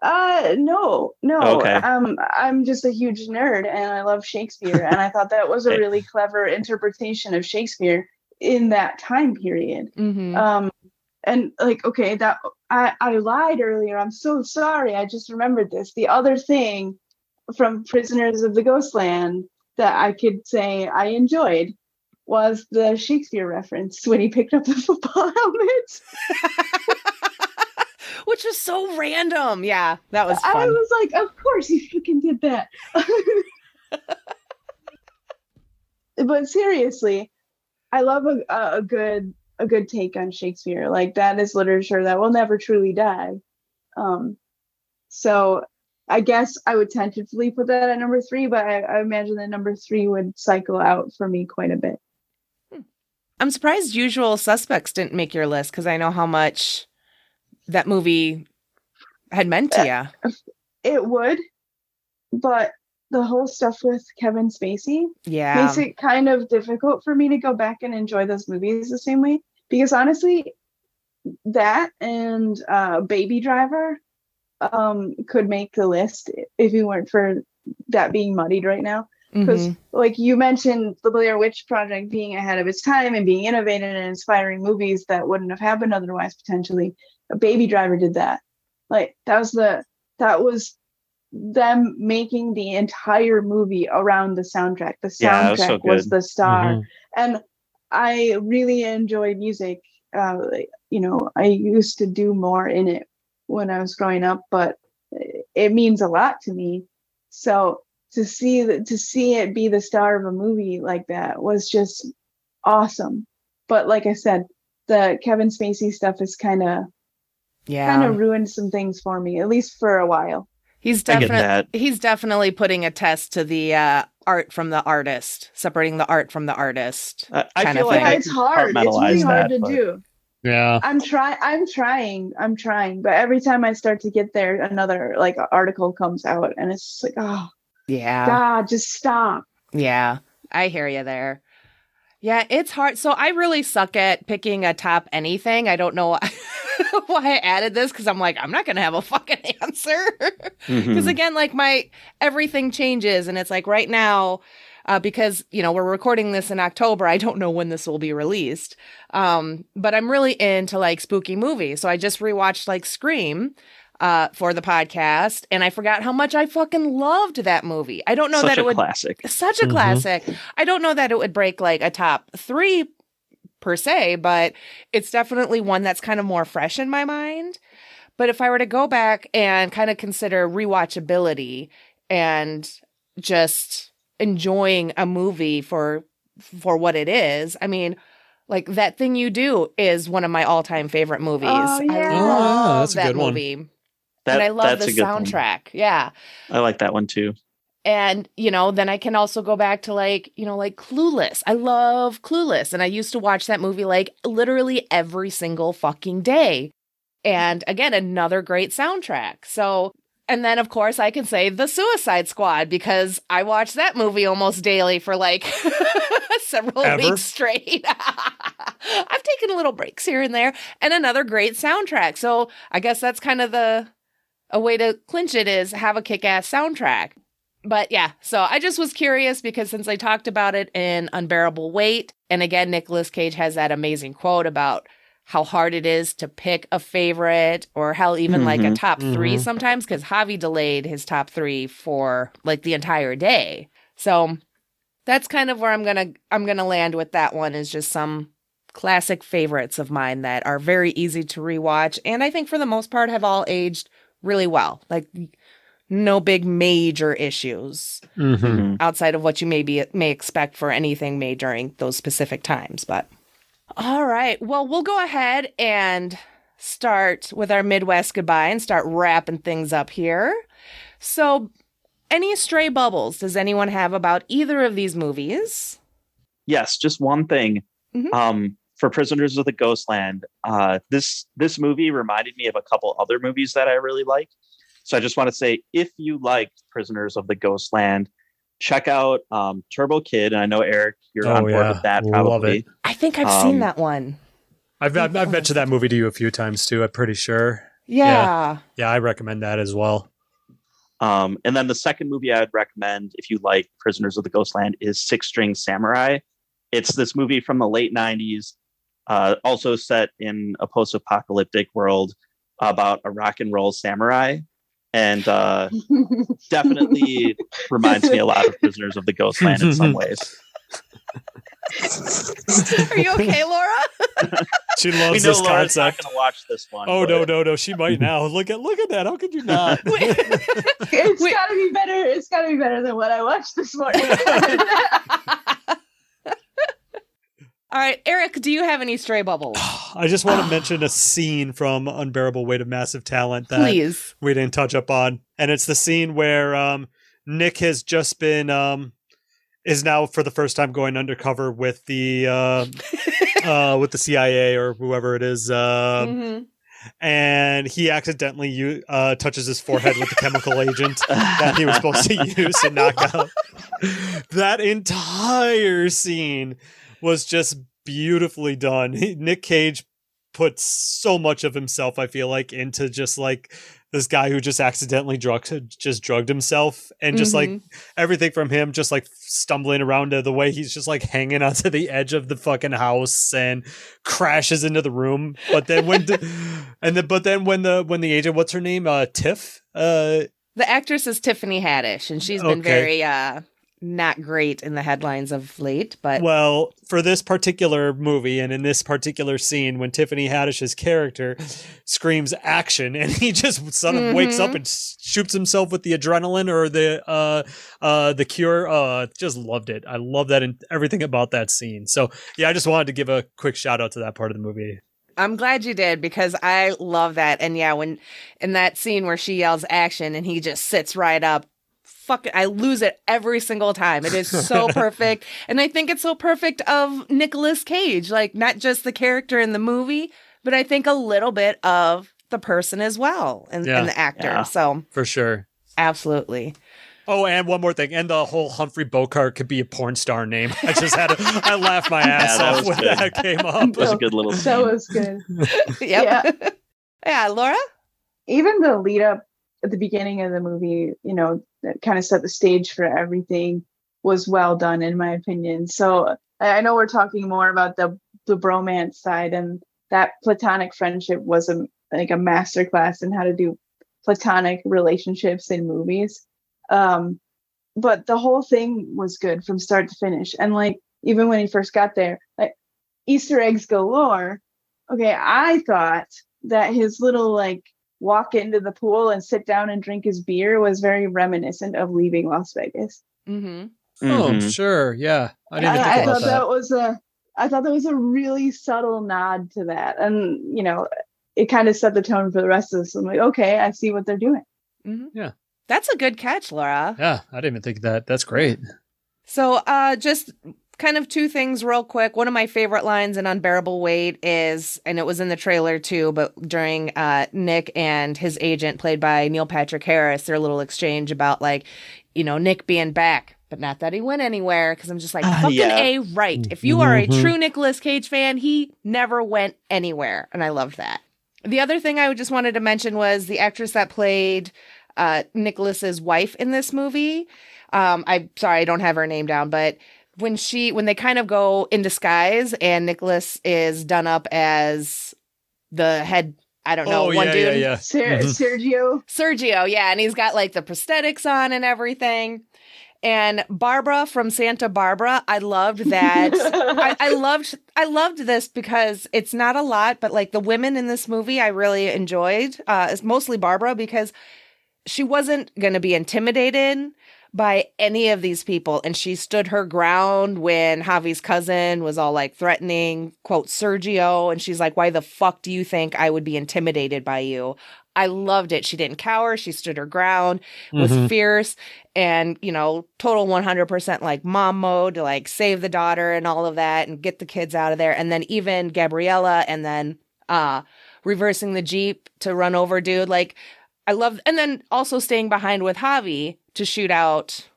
uh no no. Okay. um i'm just a huge nerd and i love shakespeare and i thought that was a really clever interpretation of shakespeare in that time period. Mhm. um and like okay that i i lied earlier. I'm so sorry. I just remembered this. The other thing from prisoners of the ghostland that i could say i enjoyed was the shakespeare reference when he picked up the football helmet. Which was so random. Yeah, that was i was like of course he fucking did that. But seriously i love a, a a good a good take on shakespeare. Like that is literature that will never truly die. Um so i guess i would tentatively put that at number three but i, I imagine that number three would cycle out for me quite a bit I'm surprised Usual Suspects didn't make your list because I know how much that movie had meant to you. it would but the whole stuff with kevin spacey Yeah. makes it kind of difficult for me to go back and enjoy those movies the same way because honestly that and uh baby driver um could make the list if it weren't for that being muddied right now because Mhm. like you mentioned the Blair Witch Project being ahead of its time and being innovative and inspiring movies that wouldn't have happened otherwise potentially. A Baby Driver did that. Like that was the that was them making the entire movie around the soundtrack. The Yeah, was soundtrack so was, the star. Mhm. And I really enjoy music. Uh, you know, I used to do more in it when I was growing up, but it means a lot to me. So to see that to see it be the star of a movie like that was just awesome. But like I said, the Kevin Spacey stuff is kind of Yeah. kind of ruined some things for me, at least for a while. He's definitely he's definitely putting a test to the uh, art from the artist, separating the art from the artist. I, I feel like. I Yeah, it's hard. It's really compartmentalize hard that, to but- do. Yeah. I'm trying. I'm trying. I'm trying. But every time I start to get there, another like article comes out, and it's just like, oh Yeah. God, just stop. Yeah, I hear you there. Yeah, it's hard. So I really suck at picking a top anything. I don't know why, why I added this because I'm like, I'm not going to have a fucking answer. Mm-hmm. Because again, like my everything changes. And it's like right now, uh, because, you know, we're recording this in October, I don't know when this will be released. Um, but I'm really into like spooky movies. So I just rewatched like Scream. Uh, for the podcast, and I forgot how much I fucking loved that movie. I don't know Such that it would be a classic. such a Mhm. classic. I don't know that it would break like a top three per se, but it's definitely one that's kind of more fresh in my mind. But if I were to go back and kind of consider rewatchability and just enjoying a movie for for what it is, I mean, like that thing you do is one of my all-time favorite movies. Oh, yeah. I Oh, yeah, love that's a that good one. movie. That, and I love the a good one. soundtrack. Yeah. I like that one too. And, you know, then I can also go back to like, you know, like Clueless. I love Clueless. And I used to watch that movie like literally every single fucking day. And again, another great soundtrack. So, and then of course I can say The Suicide Squad because I watched that movie almost daily for like several Ever? weeks straight. I've taken little breaks here and there and another great soundtrack. So I guess that's kind of the, a way to clinch it is have a kick ass soundtrack but yeah, so I just was curious because since I talked about it in Unbearable Weight, and again, Nicolas Cage has that amazing quote about how hard it is to pick a favorite or hell, even like a Mhm, top three mhm. sometimes, because Javi delayed his top three for like the entire day. So that's kind of where I'm gonna I'm gonna land with that one is just some classic favorites of mine that are very easy to rewatch and I think for the most part have all aged really well. Like no big major issues Mm-hmm. Mhm. outside of what you maybe may expect for anything made during those specific times. But all right, well, we'll go ahead and start with our Midwest goodbye and start wrapping things up here. So, any stray bubbles does anyone have about either of these movies? Yes, just one thing. Mhm. Um, for Prisoners of the Ghostland, uh, this this movie reminded me of a couple other movies that I really like. So I just want to say, if you liked Prisoners of the Ghostland, check out um, Turbo Kid. And I know Eric, you're Oh, on board yeah. with that Love probably. it. I think I've seen Um, that one. I've, I've I've mentioned that movie to you a few times too. I'm pretty sure. Yeah. Yeah, I recommend that as well. Um, and then the second movie I'd recommend if you like Prisoners of the Ghostland is Six String Samurai. It's this movie from the late 90s, uh, also set in a post apocalyptic world about a rock and roll samurai. And uh, definitely reminds me a lot of Prisoners of the Ghostland in some ways. Are you okay, Laura? She We loves know this Laura's not going to watch this one. Oh no, no, no! She might now. Look at look at that. How could you not? it's Wait. gotta be better. It's gotta be better than what I watched this morning. All right, Eric, do you have any stray bubbles? I just want to mention a scene from Unbearable Weight of Massive Talent that Please. we didn't touch up on, and it's the scene where um, Nick has just been um, is now for the first time going undercover with the uh, uh, with the CIA or whoever it is, um, Mhm. and he accidentally u- uh, touches his forehead with the chemical agent that he was supposed to use to knock out. that entire scene was just beautifully done. Nick Cage put so much of himself, I feel like, into just like this guy who just accidentally drugged just drugged himself and just like Mm-hmm. everything from him just like stumbling around to the way he's just like hanging onto the edge of the fucking house and crashes into the room but then when the, and then but then when the when the agent what's her name uh tiff uh The actress is Tiffany Haddish, and she's been Okay. very uh not great in the headlines of late, but well for this particular movie and in this particular scene when tiffany haddish's character screams action and he just sort of wakes up Mhm. and shoots himself with the adrenaline or the uh uh the cure uh just loved it i love that and everything about that scene so yeah i just wanted to give a quick shout out to that part of the movie I'm glad you did because I love that. And yeah, when in that scene where she yells action and he just sits right up, fuck it, I lose it every single time. It is so perfect. And I think it's so perfect of Nicolas Cage, like not just the character in the movie, but I think a little bit of the person as well and, Yeah. and the actor. Yeah. So for sure absolutely. Oh, and one more thing, and the whole Humphrey Bogart could be a porn star name. I just had, to, I laughed my ass that off when good. that came up. That was a good little That scene. was good. yep. Yeah. Laura? even the lead up at the beginning of the movie, you know, that kind of set the stage for everything was well done in my opinion. So I know we're talking more about the the bromance side and that platonic friendship was a like a masterclass in how to do platonic relationships in movies. Um but the whole thing was good from start to finish. And like even when he first got there, like Easter eggs galore. Okay, I thought that his little like walk into the pool and sit down and drink his beer was very reminiscent of leaving Las Vegas. Mm-hmm. Oh, Mhm. sure, yeah. I didn't even I, think I about thought that. that. was a I thought that was a really subtle nod to that. And you know, it kind of set the tone for the rest of this. I'm like, okay, I see what they're doing. Mm-hmm. Yeah. That's a good catch, Laura. Yeah, I didn't even think that. That's great. So, uh, just kind of two things real quick. One of my favorite lines in Unbearable Weight is, and it was in the trailer too, but during uh, Nick and his agent, played by Neil Patrick Harris, their little exchange about like, you know, Nick being back, but not that he went anywhere. Because I'm just like, Ah, fucking yeah. a right. If you are a Mhm. true Nicolas Cage fan, he never went anywhere, and I loved that. The other thing I just wanted to mention was the actress that played uh, Nicolas's wife in this movie. Um, I'm sorry, I don't have her name down, but when she when they kind of go in disguise and Nicolas is done up as the head, I don't know, oh, one yeah, dude, yeah, yeah. Ser- Mhm. Sergio, Sergio, yeah, and he's got like the prosthetics on and everything. And Barbara from Santa Barbara, I loved that. I, I loved I loved this because it's not a lot, but like the women in this movie, I really enjoyed. Uh, it's mostly Barbara because she wasn't going to be intimidated by any of these people, and she stood her ground when Javi's cousin was all like threatening quote Sergio, and she's like, "Why the fuck do you think I would be intimidated by you?" I loved it. She didn't cower. She stood her ground, was Mhm. fierce, and you know, total 100% like mom mode to like save the daughter and all of that and get the kids out of there. And then even Gabriella and then uh reversing the Jeep to run over dude. Like I love and then also staying behind with Javi to shoot out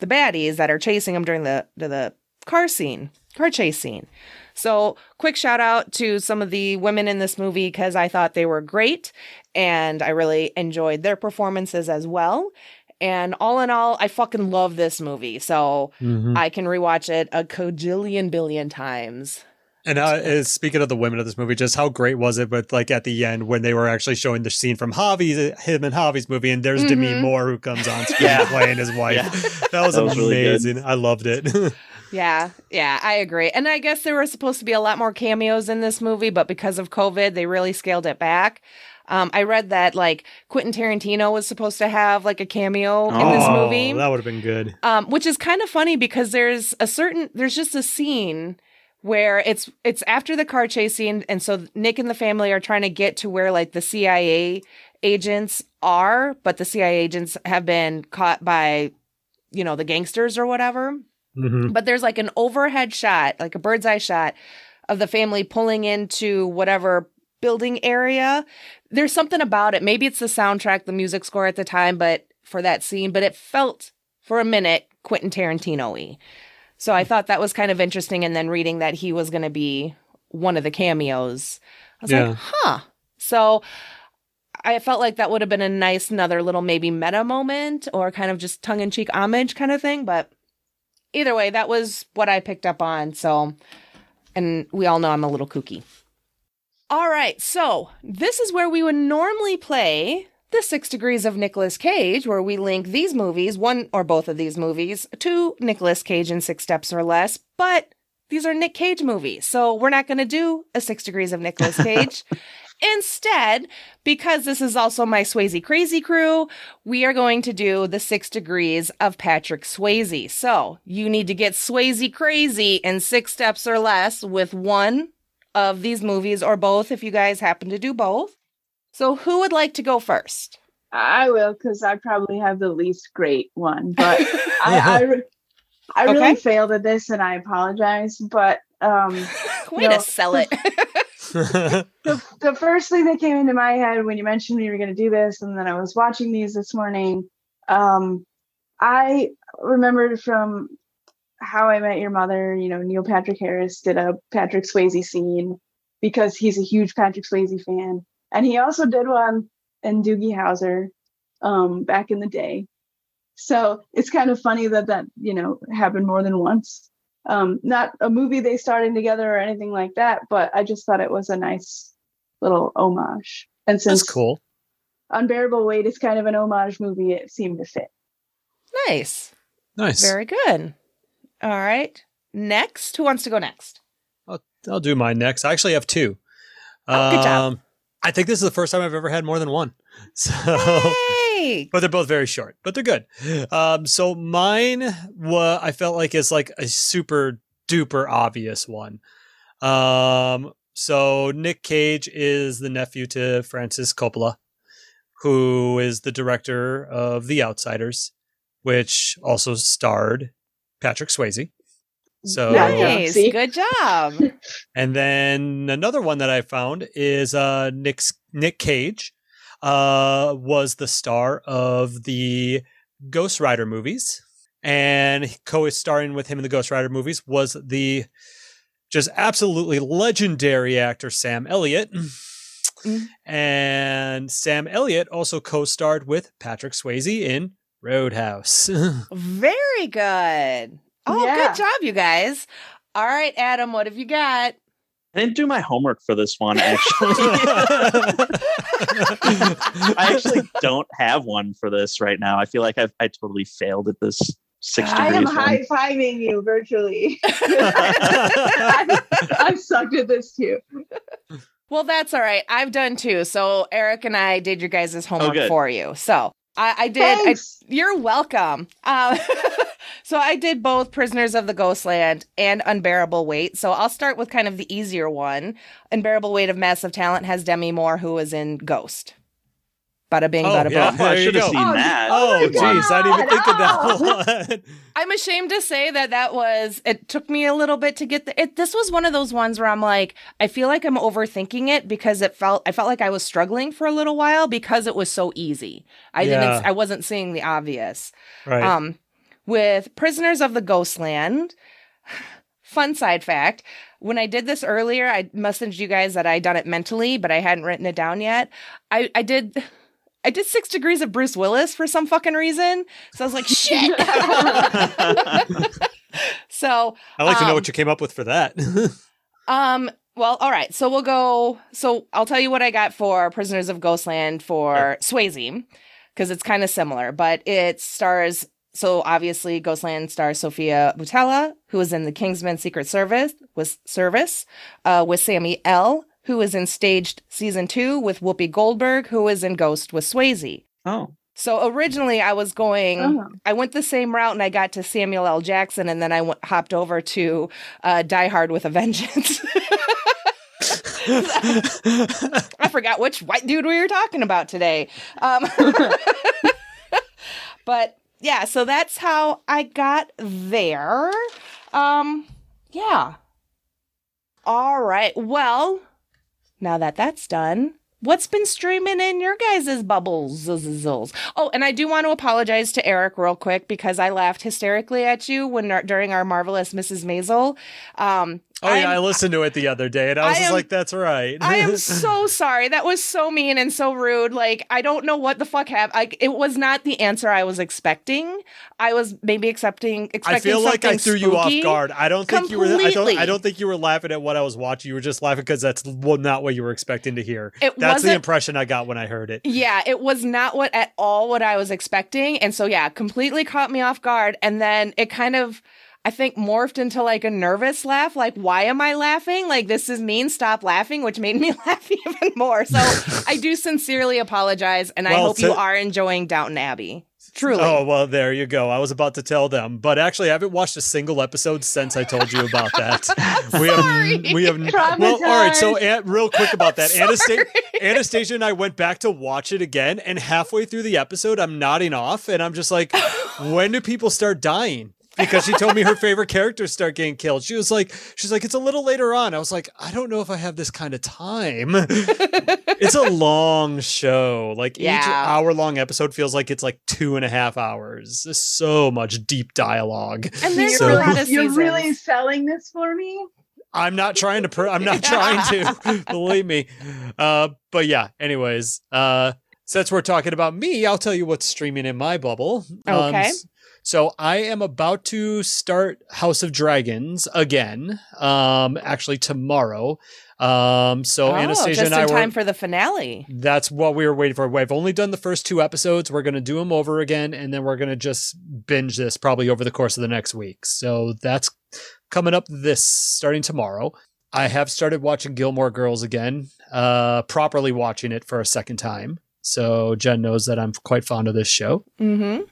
the baddies that are chasing him during the the, car scene, car chase scene. So, quick shout out to some of the women in this movie because I thought they were great and I really enjoyed their performances as well. And all in all, I fucking love this movie. So Mhm. I can rewatch it a cojillion billion times. And uh, uh, speaking of the women of this movie, just how great was it? But like at the end when they were actually showing the scene from Javi's, him and Javi's movie, and there's Demi Mhm. Moore who comes on screen Yeah. playing his wife. Yeah. That was That was really amazing. I loved it. Yeah, yeah, I agree. And I guess there were supposed to be a lot more cameos in this movie, but because of COVID, they really scaled it back. Um, I read that like Quentin Tarantino was supposed to have like a cameo in this Oh, movie. that would have been good. um, which is kind of funny because there's a certain there's just a scene where it's it's after the car chase scene and so nick and the family are trying to get to where like the cia agents are but the cia agents have been caught by you know the gangsters or whatever. Mhm. but there's like an overhead shot like a bird's eye shot of the family pulling into whatever building area. There's something about it. Maybe it's the soundtrack the music score at the time but for that scene but it felt for a minute quentin tarantino-y so i thought that was kind of interesting and then reading that he was going to be one of the cameos i was Yeah. like huh so I felt like that would have been a nice another little maybe meta moment or kind of just tongue in cheek homage kind of thing. But either way, that was what I picked up on. So, and we all know I'm a little kooky. All right, so this is where we would normally play the Six Degrees of Nicolas Cage, where we link these movies, one or both of these movies, to Nicolas Cage in Six Steps or Less. But these are Nick Cage movies, so we're not going to do a Six Degrees of Nicolas Cage. Instead, because this is also my Swayze Crazy crew, we are going to do the six degrees of Patrick Swayze. So you need to get Swayze crazy in six steps or less with one of these movies or both if you guys happen to do both. So who would like to go first? I will because I probably have the least great one, but I I, re- I really Okay. failed at this and I apologize. But um, Way No. to sell it. the, the first thing that came into my head when you mentioned we were going to do this, and then I was watching these this morning, um, I remembered from How I Met Your Mother, you know, Neil Patrick Harris did a Patrick Swayze scene because he's a huge Patrick Swayze fan. And he also did one in Doogie Howser um, back in the day. So it's kind of funny that that, you know, happened more than once um not a movie they started together or anything like that but i just thought it was a nice little homage and since That's cool. unbearable weight is kind of an homage movie it seemed to fit nice. Nice. Very good. All right. Next, who wants to go next? I'll, I'll do mine next. I actually have two. Oh, good job. I think this is the first time I've ever had more than one. So, Hey! but they're both very short, but they're good. Um, so mine, wa I felt like is like a super duper obvious one. Um, so Nick Cage is the nephew to Francis Coppola, who is the director of The Outsiders, which also starred Patrick Swayze. So Yeah, yeah. nice. Good job. and then another one that I found is uh, Nick's, Nick Cage uh, was the star of the Ghost Rider movies. And co-starring with him in the Ghost Rider movies was the just absolutely legendary actor Sam Elliott. Mm. And Sam Elliott also co-starred with Patrick Swayze in Roadhouse. Very good. Oh, Yeah. good job, you guys. All right, Adam, what have you got? I didn't do my homework for this one, actually. I actually don't have one for this right now. I feel like I've I totally failed at this six I am high fiving you virtually I, I sucked at this too Well, that's all right. I've done too. So Eric and I did your guys' homework good. for you. So I, I did. I, you're welcome. Um, so I did both Prisoners of the Ghostland and Unbearable Weight. So I'll start with kind of the easier one. Unbearable Weight of Massive Talent has Demi Moore, who was in Ghost. Bada bing, Oh, bada yeah. boom. Oh, I you should have seen Oh, that. oh, Good one. jeez. I didn't even think of Oh. that one. I'm ashamed to say that that was. It took me a little bit to get the. It, this was one of those ones where I'm like, I feel like I'm overthinking it because it felt. I felt like I was struggling for a little while because it was so easy. I didn't. I wasn't seeing the obvious. right. Um, with Prisoners of the Ghostland. Fun side fact. When I did this earlier, I messaged you guys that I'd done it mentally, but I hadn't written it down yet. I, I did I did six degrees of Bruce Willis for some fucking reason. So I was like, shit. so I like to know um, what you came up with for that. um well, all right. So we'll go so I'll tell you what I got for Prisoners of Ghostland for Swayze, because it's kind of similar, but it stars so obviously Ghostland star Sofia Boutella, who is in the Kingsman Secret Service with service, uh, with Sammy L, who is in staged season two with Whoopi Goldberg, who is in Ghost with Swayze. Oh, So originally I was going, Oh. I went the same route and I got to Samuel L. Jackson and then I went, hopped over to uh, Die Hard with a Vengeance. I forgot which white dude we were talking about today. Um, but yeah, so that's how I got there. Um, yeah. All right. Well, now that that's done, What's been streaming in your guys' bubbles? Oh, and I do want to apologize to Eric real quick because I laughed hysterically at you when during our marvelous Mrs. Maisel. Um, Oh yeah, I'm- I listened to it the other day, and I was I just am- like, "That's right." I am so sorry. That was so mean and so rude. Like I don't know what the fuck happened. Like it was not the answer I was expecting. I was maybe accepting. Expecting I feel like I threw you off guard. I don't think you were. I don't. I don't think you were laughing at what I was watching. You were just laughing because that's well, not what you were expecting to hear. It That's the impression I got when I heard it. Yeah, it was not what at all what I was expecting. And so yeah, completely caught me off guard. And then it kind of I think morphed into like a nervous laugh, like, why am I laughing? Like this is mean, stop laughing, which made me laugh even more. So I do sincerely apologize and I Well, hope you are enjoying Downton Abbey. Truly. Oh well, there you go. I was about to tell them, but actually, I haven't watched a single episode since I told you about that. we Sorry. have. We have. Well, all right. So, Traumatized. An- real quick about that, Sorry. Anastasia, Anastasia and I went back to watch it again, and halfway through the episode, I'm nodding off, and I'm just like, "When do people start dying?" Because she told me her favorite characters start getting killed. She was like, "She's like, it's a little later on." I was like, "I don't know if I have this kind of time." it's a long show. Like each hour long episode feels like it's like two and a half hours. There's so much deep dialogue. And there's So- a lot of You're really selling this for me? I'm not trying to. Per- I'm not trying to. believe me. Uh, but yeah. Anyways, uh, since we're talking about me, I'll tell you what's streaming in my bubble. Um, Okay. s- so I am about to start House of Dragons again. Um, actually tomorrow. Um, so oh, Anastasia just and I in were. time for the finale. That's what we were waiting for. We've only done the first two episodes. We're going to do them over again, and then we're going to just binge this probably over the course of the next week. So that's coming up this starting tomorrow. I have started watching Gilmore Girls again, uh, properly watching it for a second time. So Jen knows that I'm quite fond of this show. Mm-hmm.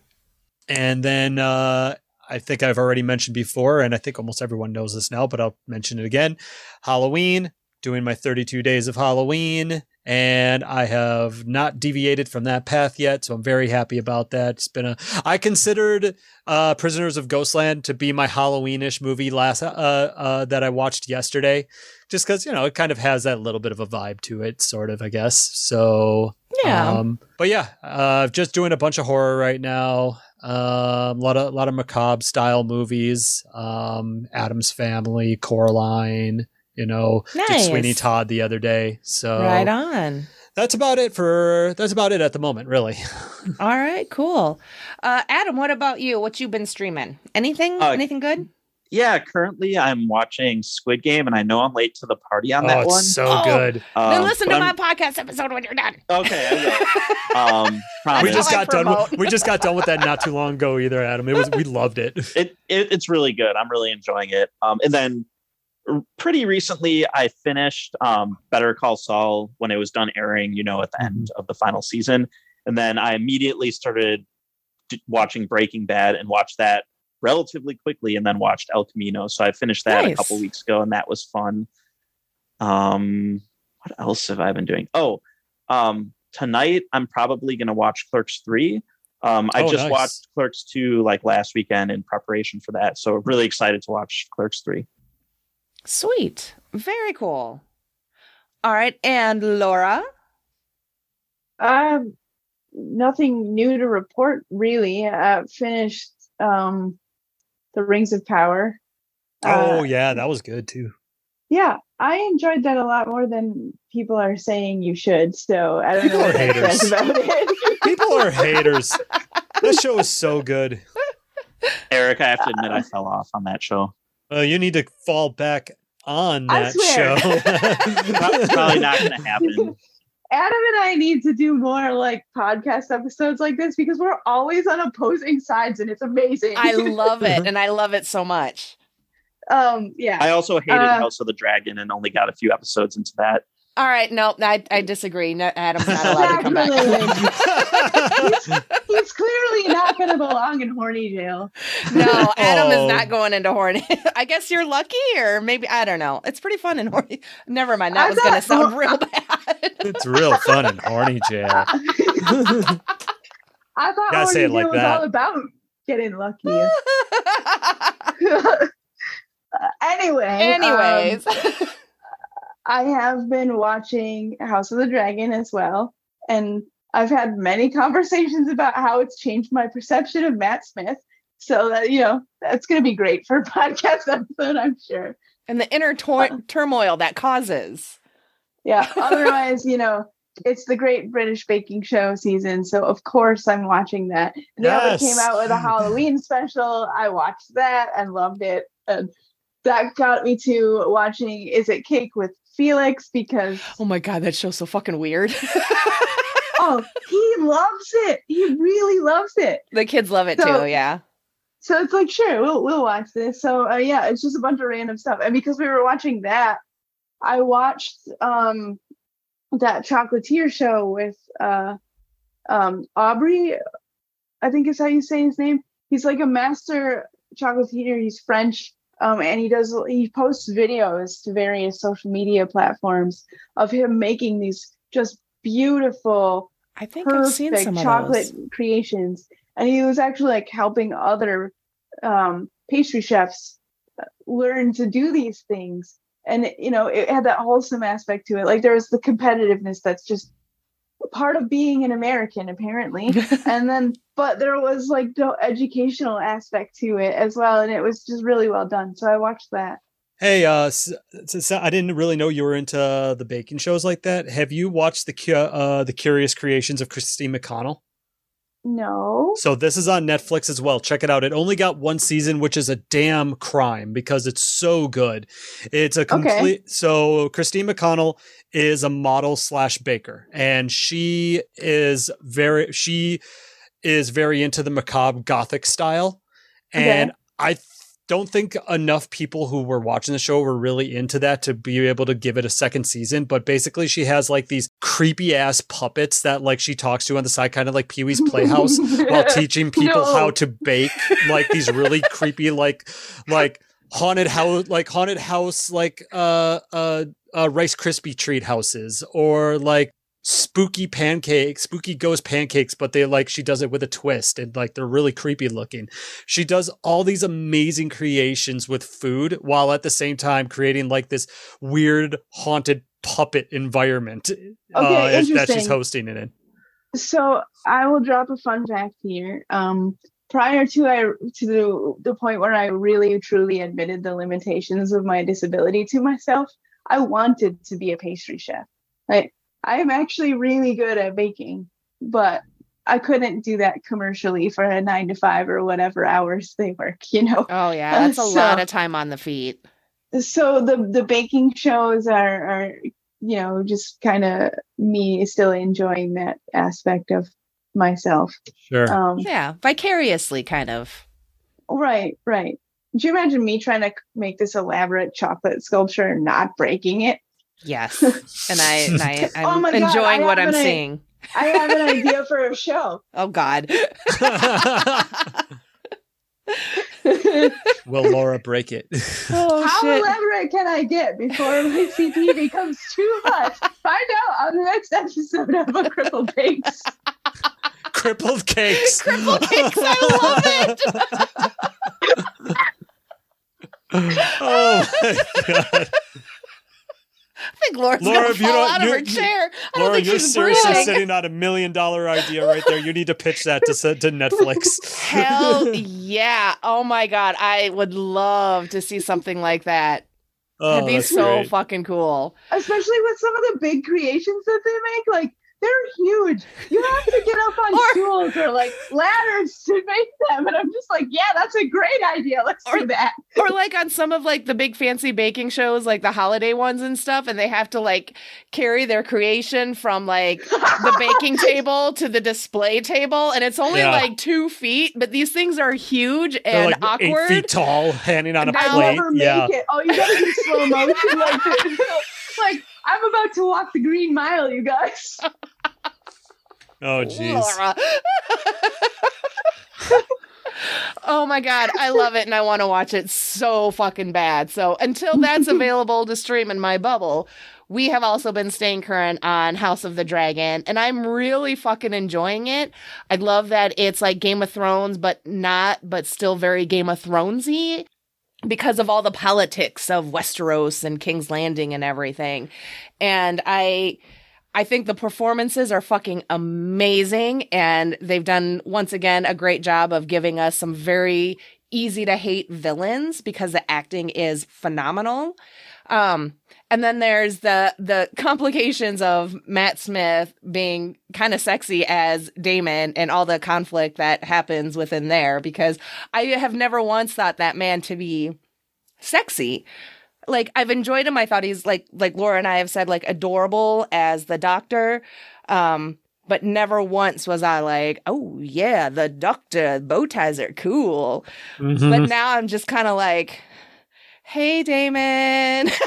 And then uh, I think I've already mentioned before, and I think almost everyone knows this now, but I'll mention it again. Halloween, doing my 32 days of Halloween, and I have not deviated from that path yet, so I'm very happy about that. It's been a I considered uh, Prisoners of Ghostland to be my Halloweenish movie last uh, uh, that I watched yesterday, just because you know it kind of has that little bit of a vibe to it, sort of, I guess. So Yeah. um, but yeah, uh, just doing a bunch of horror right now. Um, a lot of a lot of macabre style movies. Um, Addams Family, Coraline. You know, did Sweeney Todd the other day. So Right on. that's about it for that's about it at the moment, really. All right, cool. Uh, Adam, what about you? What you been streaming? Anything? Uh, Anything good? Yeah, currently I'm watching Squid Game, and I know I'm late to the party on oh, that it's one. so Oh. good. then Um, listen to my I'm- podcast episode when you're done. Okay, Um, we just got done. With, we just got done with that not too long ago, either, Adam. It was we loved it. it, it it's really good. I'm really enjoying it. Um, and then r- pretty recently, I finished um, Better Call Saul when it was done airing. You know, at the end of the final season, and then I immediately started d- watching Breaking Bad and watched that relatively quickly, and then watched El Camino. So I finished that a couple weeks ago, and that was fun. Um, what else have I been doing? Oh, um, tonight I'm probably going to watch Clerks three. Um, I Oh, just nice. watched Clerks 2 like last weekend in preparation for that. So really excited to watch Clerks 3. Sweet. Very cool. All right, and Laura. Um, nothing new to report really. Uh, finished um, the Rings of Power. oh Uh, yeah, that was good too. yeah, I enjoyed that a lot more than people are saying you should. So I don't People know are what that haters. says about it. People are haters. That show is so good. Eric, I have to admit I fell off on that show. Uh, you need to fall back on that show. It's probably not going to happen. Adam and I need to do more like podcast episodes like this because we're always on opposing sides and it's amazing. I love it, and I love it so much. um yeah. I also hated Uh, House of the Dragon and only got a few episodes into that. All right, no, I, I disagree. No, Adam's not allowed to come back. He's clearly not going to belong in horny jail. No, Adam Oh. is not going into horny. I guess you're lucky, or maybe I don't know. It's pretty fun in horny. Never mind. That I was going to thought- sound real bad. it's real fun in horny jail. I thought Gotta say horny it like jail was that. all about getting lucky. Uh, anyway. um, Anyways, I have been watching House of the Dragon as well, and I've had many conversations about how it's changed my perception of Matt Smith. So that you know, that's going to be great for a podcast episode, I'm sure. And the inner tor- um, turmoil that causes. Yeah. Otherwise, you know, it's the Great British Baking Show season, so of course I'm watching that. Now Yes. they came out with a Halloween special. I watched that and loved it, and that got me to watching Is It Cake with Felix because Oh my god, that show's so fucking weird. oh, he loves it. He really loves it. the kids love it So- too, yeah. So it's like, sure, we'll we'll watch this. So uh, yeah, it's just a bunch of random stuff. And because we were watching that, I watched um that chocolatier show with uh um Aubrey, I think is how you say his name. He's like a master chocolatier. He's French. Um, and he does he posts videos to various social media platforms of him making these just beautiful I think I've seen perfect some chocolate creations. And he was actually like helping other um, pastry chefs uh, learn to do these things. And you know it had that wholesome aspect to it. Like there was the competitiveness that's just part of being an american apparently and then but there was like the educational aspect to it as well and it was just really well done so i watched that Hey, uh, s- s- I didn't really know you were into the baking shows like that. Have you watched the uh, the Curious Creations of Christine McConnell? No So this is on Netflix as well. Check it out. It only got one season, which is a damn crime because it's so good. It's a complete. So Christine McConnell is a model slash baker, and she is very she is very into the macabre gothic style, and I. don't think enough people who were watching the show were really into that to be able to give it a second season. But basically, she has like these creepy ass puppets that like she talks to on the side, kind of like Pee Wee's Playhouse while teaching people No. how to bake like these really creepy like like haunted house like haunted house like uh uh uh rice crispy treat houses or like spooky pancakes spooky ghost pancakes but they like she does it with a twist and like they're really creepy looking she does all these amazing creations with food while at the same time creating like this weird haunted puppet environment uh, Okay, as- that she's hosting it in so I will drop a fun fact here. Um, prior to I to the the point where I really truly admitted the limitations of my disability to myself, I wanted to be a pastry chef. Like I am actually really good at baking, but I couldn't do that commercially for a nine to five or whatever hours they work. You know. Oh yeah, that's a So- lot of time on the feet. so the the baking shows are are you know just kind of me still enjoying that aspect of myself sure um Yeah, vicariously kind of. right right Could you imagine me trying to make this elaborate chocolate sculpture and not breaking it Yes. And I, and I oh I'm Oh my God, enjoying I what I'm an seeing. i have an idea for a show Oh God. Will Laura break it? Oh how shit. elaborate can i get before my cp becomes too much find out on the next episode of a crippled cakes Crippled cakes. Crippled cakes, I love it. oh my god. I think Laura's Laura, gonna you fall don't- out of her chair. I don't Laura, think you're she's seriously breathing. sitting on a million dollar idea right there. You need to pitch that to to Netflix. Hell yeah. Oh my god. I would love to see something like that. oh, That'd be so great. fucking cool. especially with some of the big creations that they make like they're huge you have to get up on Or- stools or like ladders to make them and i'm just like yeah that's a great idea let's Or- do that or like on some of like the big fancy baking shows like the holiday ones and stuff and they have to like carry their creation from like the baking table to the display table and it's only Yeah. like two feet but these things are huge They're and like awkward eight feet tall, hanging on a Now- i plate. never make Yeah. it oh you gotta do slow motion like this. like i'm about to walk the green mile you guys Oh jeez. Oh my god, I love it and I want to watch it so fucking bad. So until that's available to stream in my bubble, we have also been staying current on House of the Dragon and I'm really fucking enjoying it. I love that it's like Game of Thrones but not but still very Game of Thronesy. Because of all the politics of Westeros and King's Landing and everything. And I I think the performances are fucking amazing and they've done once again a great job of giving us some very easy to hate villains because the acting is phenomenal. Um and then there's the the complications of Matt Smith being kind of sexy as Daemon and all the conflict that happens within there because I have never once thought that man to be sexy. Like I've enjoyed him. I thought he's like like Laura and I have said like adorable as the doctor. Um but never once was I like, oh yeah, the doctor bow ties are cool. Mhm. But now I'm just kind of like, hey, Daemon.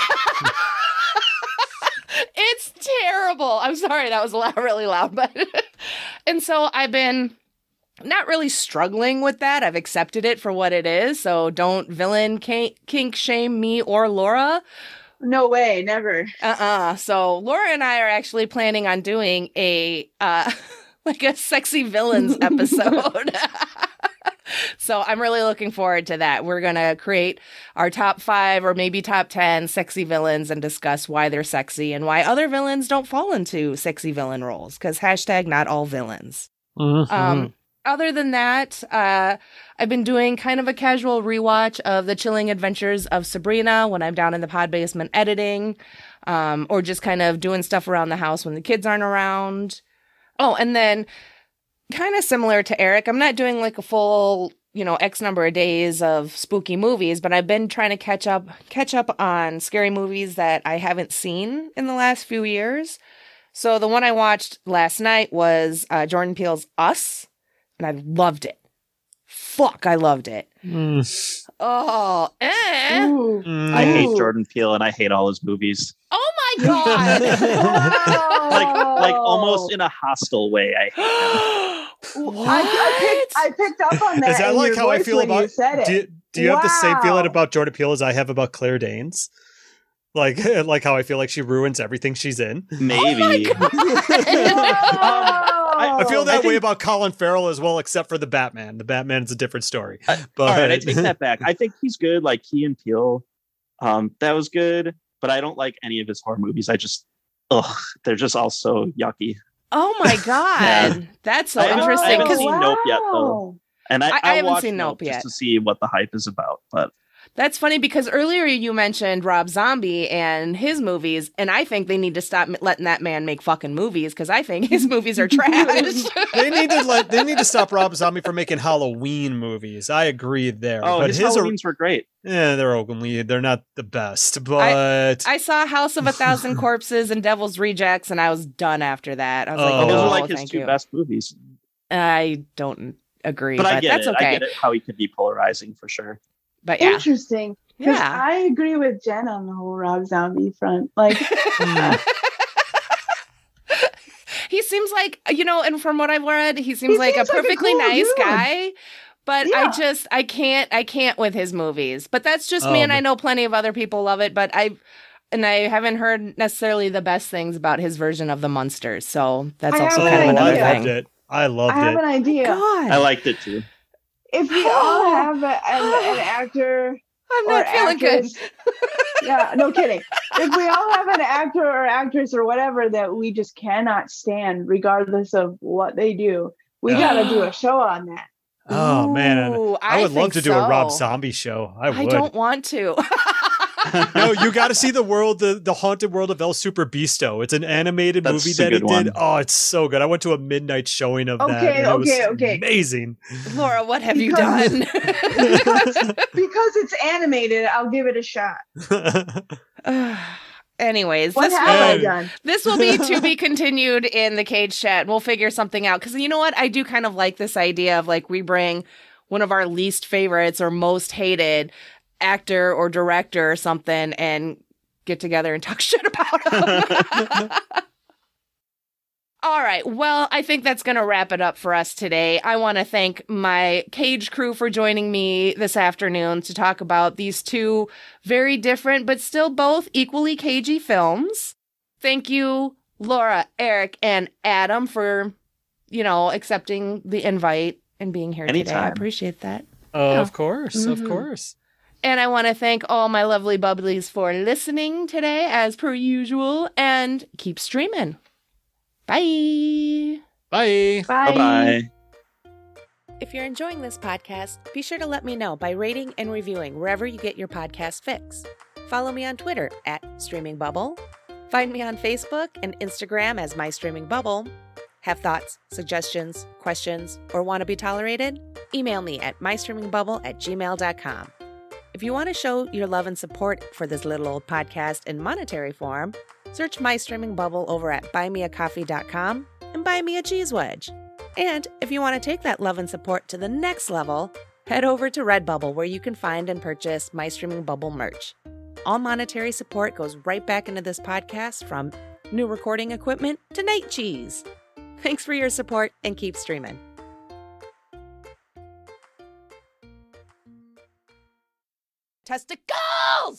terrible. I'm sorry that was loud, really loud, but and so I've been not really struggling with that. I've accepted it for what it is. So don't villain kink, kink shame me or Laura. No way, never. Uh-uh. So Laura and I are actually planning on doing a uh like a sexy villains episode. so I'm really looking forward to that. We're gonna create our top five or maybe top ten sexy villains and discuss why they're sexy and why other villains don't fall into sexy villain roles. Because hashtag not all villains. Mhm. Um, other than that, uh, I've been doing kind of a casual rewatch of the chilling adventures of Sabrina when I'm down in the pod basement editing, um, or just kind of doing stuff around the house when the kids aren't around. Oh, and then kind of similar to Eric, I'm not doing like a full, you know, X number of days of spooky movies, but I've been trying to catch up catch up on scary movies that I haven't seen in the last few years. So the one I watched last night was uh, Jordan Peele's Us, and I loved it. Fuck, I loved it. Mm. Oh, eh. Ooh. Mm. I hate Jordan Peele and I hate all his movies. Oh my god. Like like Oh. almost in a hostile way. I hate him. what? I, I, picked, I picked up on that. Is that in like how I feel when you about? said it. Do, do you have the same feeling about Jordan Peele as I have about Claire Danes? Like, like how I feel like she ruins everything she's in. Maybe. I feel Oh. that I way about Colin Farrell as well, except for the Batman. The Batman is a different story. I- But All right, I take that back. I think he's good. Like Key and Peele, um, that was good. But I don't like any of his horror movies. I just, ugh, they're just all so yucky. Oh my god. Yeah. That's so I haven't- I interesting haven't because seen Nope yet, though. And I, I- I I'll haven't watch seen Nope Nope yet. just to see what the hype is about. But That's funny because earlier you mentioned Rob Zombie and his movies, and I think they need to stop letting that man make fucking movies because I think his movies are trash. they need to let they need to stop Rob Zombie from making Halloween movies. I agree there. oh, but his, his, are, Halloweens were great. Yeah, they're only they're not the best. But I saw House of a Thousand Corpses and Devil's Rejects, and I was done after that. I was like, Oh. Those no, are oh, like his thank two you. best movies. I don't agree, But but, I get that's it. okay. I get it how he could be polarizing for sure. But yeah, Interesting. Because yeah. I agree with Jen on the whole Rob Zombie front. Like, mm, he seems like you know, and from what I've read, he seems He like seems a like a perfectly cool nice dude. guy. But I just I can't I can't with his movies. But that's just Oh, me, and but- I know plenty of other people love it. But I and I haven't heard necessarily the best things about his version of the monsters. So that's I also kind of an another idea. thing. I loved it. I loved it. I have it. an idea. God, I liked it too. If we all have a, an, an actor I'm or not feeling good. actress, yeah, no kidding. If we all have an actor or actress or whatever that we just cannot stand, regardless of what they do, we Yeah. got to do a show on that. Oh man, Ooh, I would love think to do a Rob. Zombie show. I I don't want to. no, you got to see the world, the, the haunted world of El Super Beasto. It's an animated That's movie that he good did. Oh, it's so good. I went to a midnight showing of that. Okay, and it was okay, okay. Amazing. Laura, what have you done? Because it's animated, I'll give it a shot. Anyways, What this have will, I done? this will be to be continued in the cage chat. We'll figure something out because you know what? I do kind of like this idea of like we bring one of our least favorites or most hated actor or director or something and get together and talk shit about them. All right. Well, I think that's going to wrap it up for us today. I want to thank my cage crew for joining me this afternoon to talk about these two very different, but still both equally cagey films. Thank you, Laura, Eric, and Adam for, you know, accepting the invite and being here today. I appreciate that. Oh, Yeah. Of course, of Mhm. course. And I want to thank all my lovely bubblies for listening today, as per usual, and keep streaming. Bye. Bye. Bye bye. If you're enjoying this podcast, be sure to let me know by rating and reviewing wherever you get your podcast fix. Follow me on Twitter at Streaming Bubble. Find me on Facebook and Instagram as My Streaming Bubble. Have thoughts, suggestions, questions, or want to be tolerated? Email me at mystreamingbubble at gmail.com. If you want to show your love and support for this little old podcast in monetary form, search My Streaming Bubble over at buymeacoffee.com and buy me a cheese wedge. And if you want to take that love and support to the next level, head over to Redbubble where you can find and purchase My Streaming Bubble merch. All monetary support goes right back into this podcast from new recording equipment to night cheese. Thanks for your support and keep streaming. Testicles!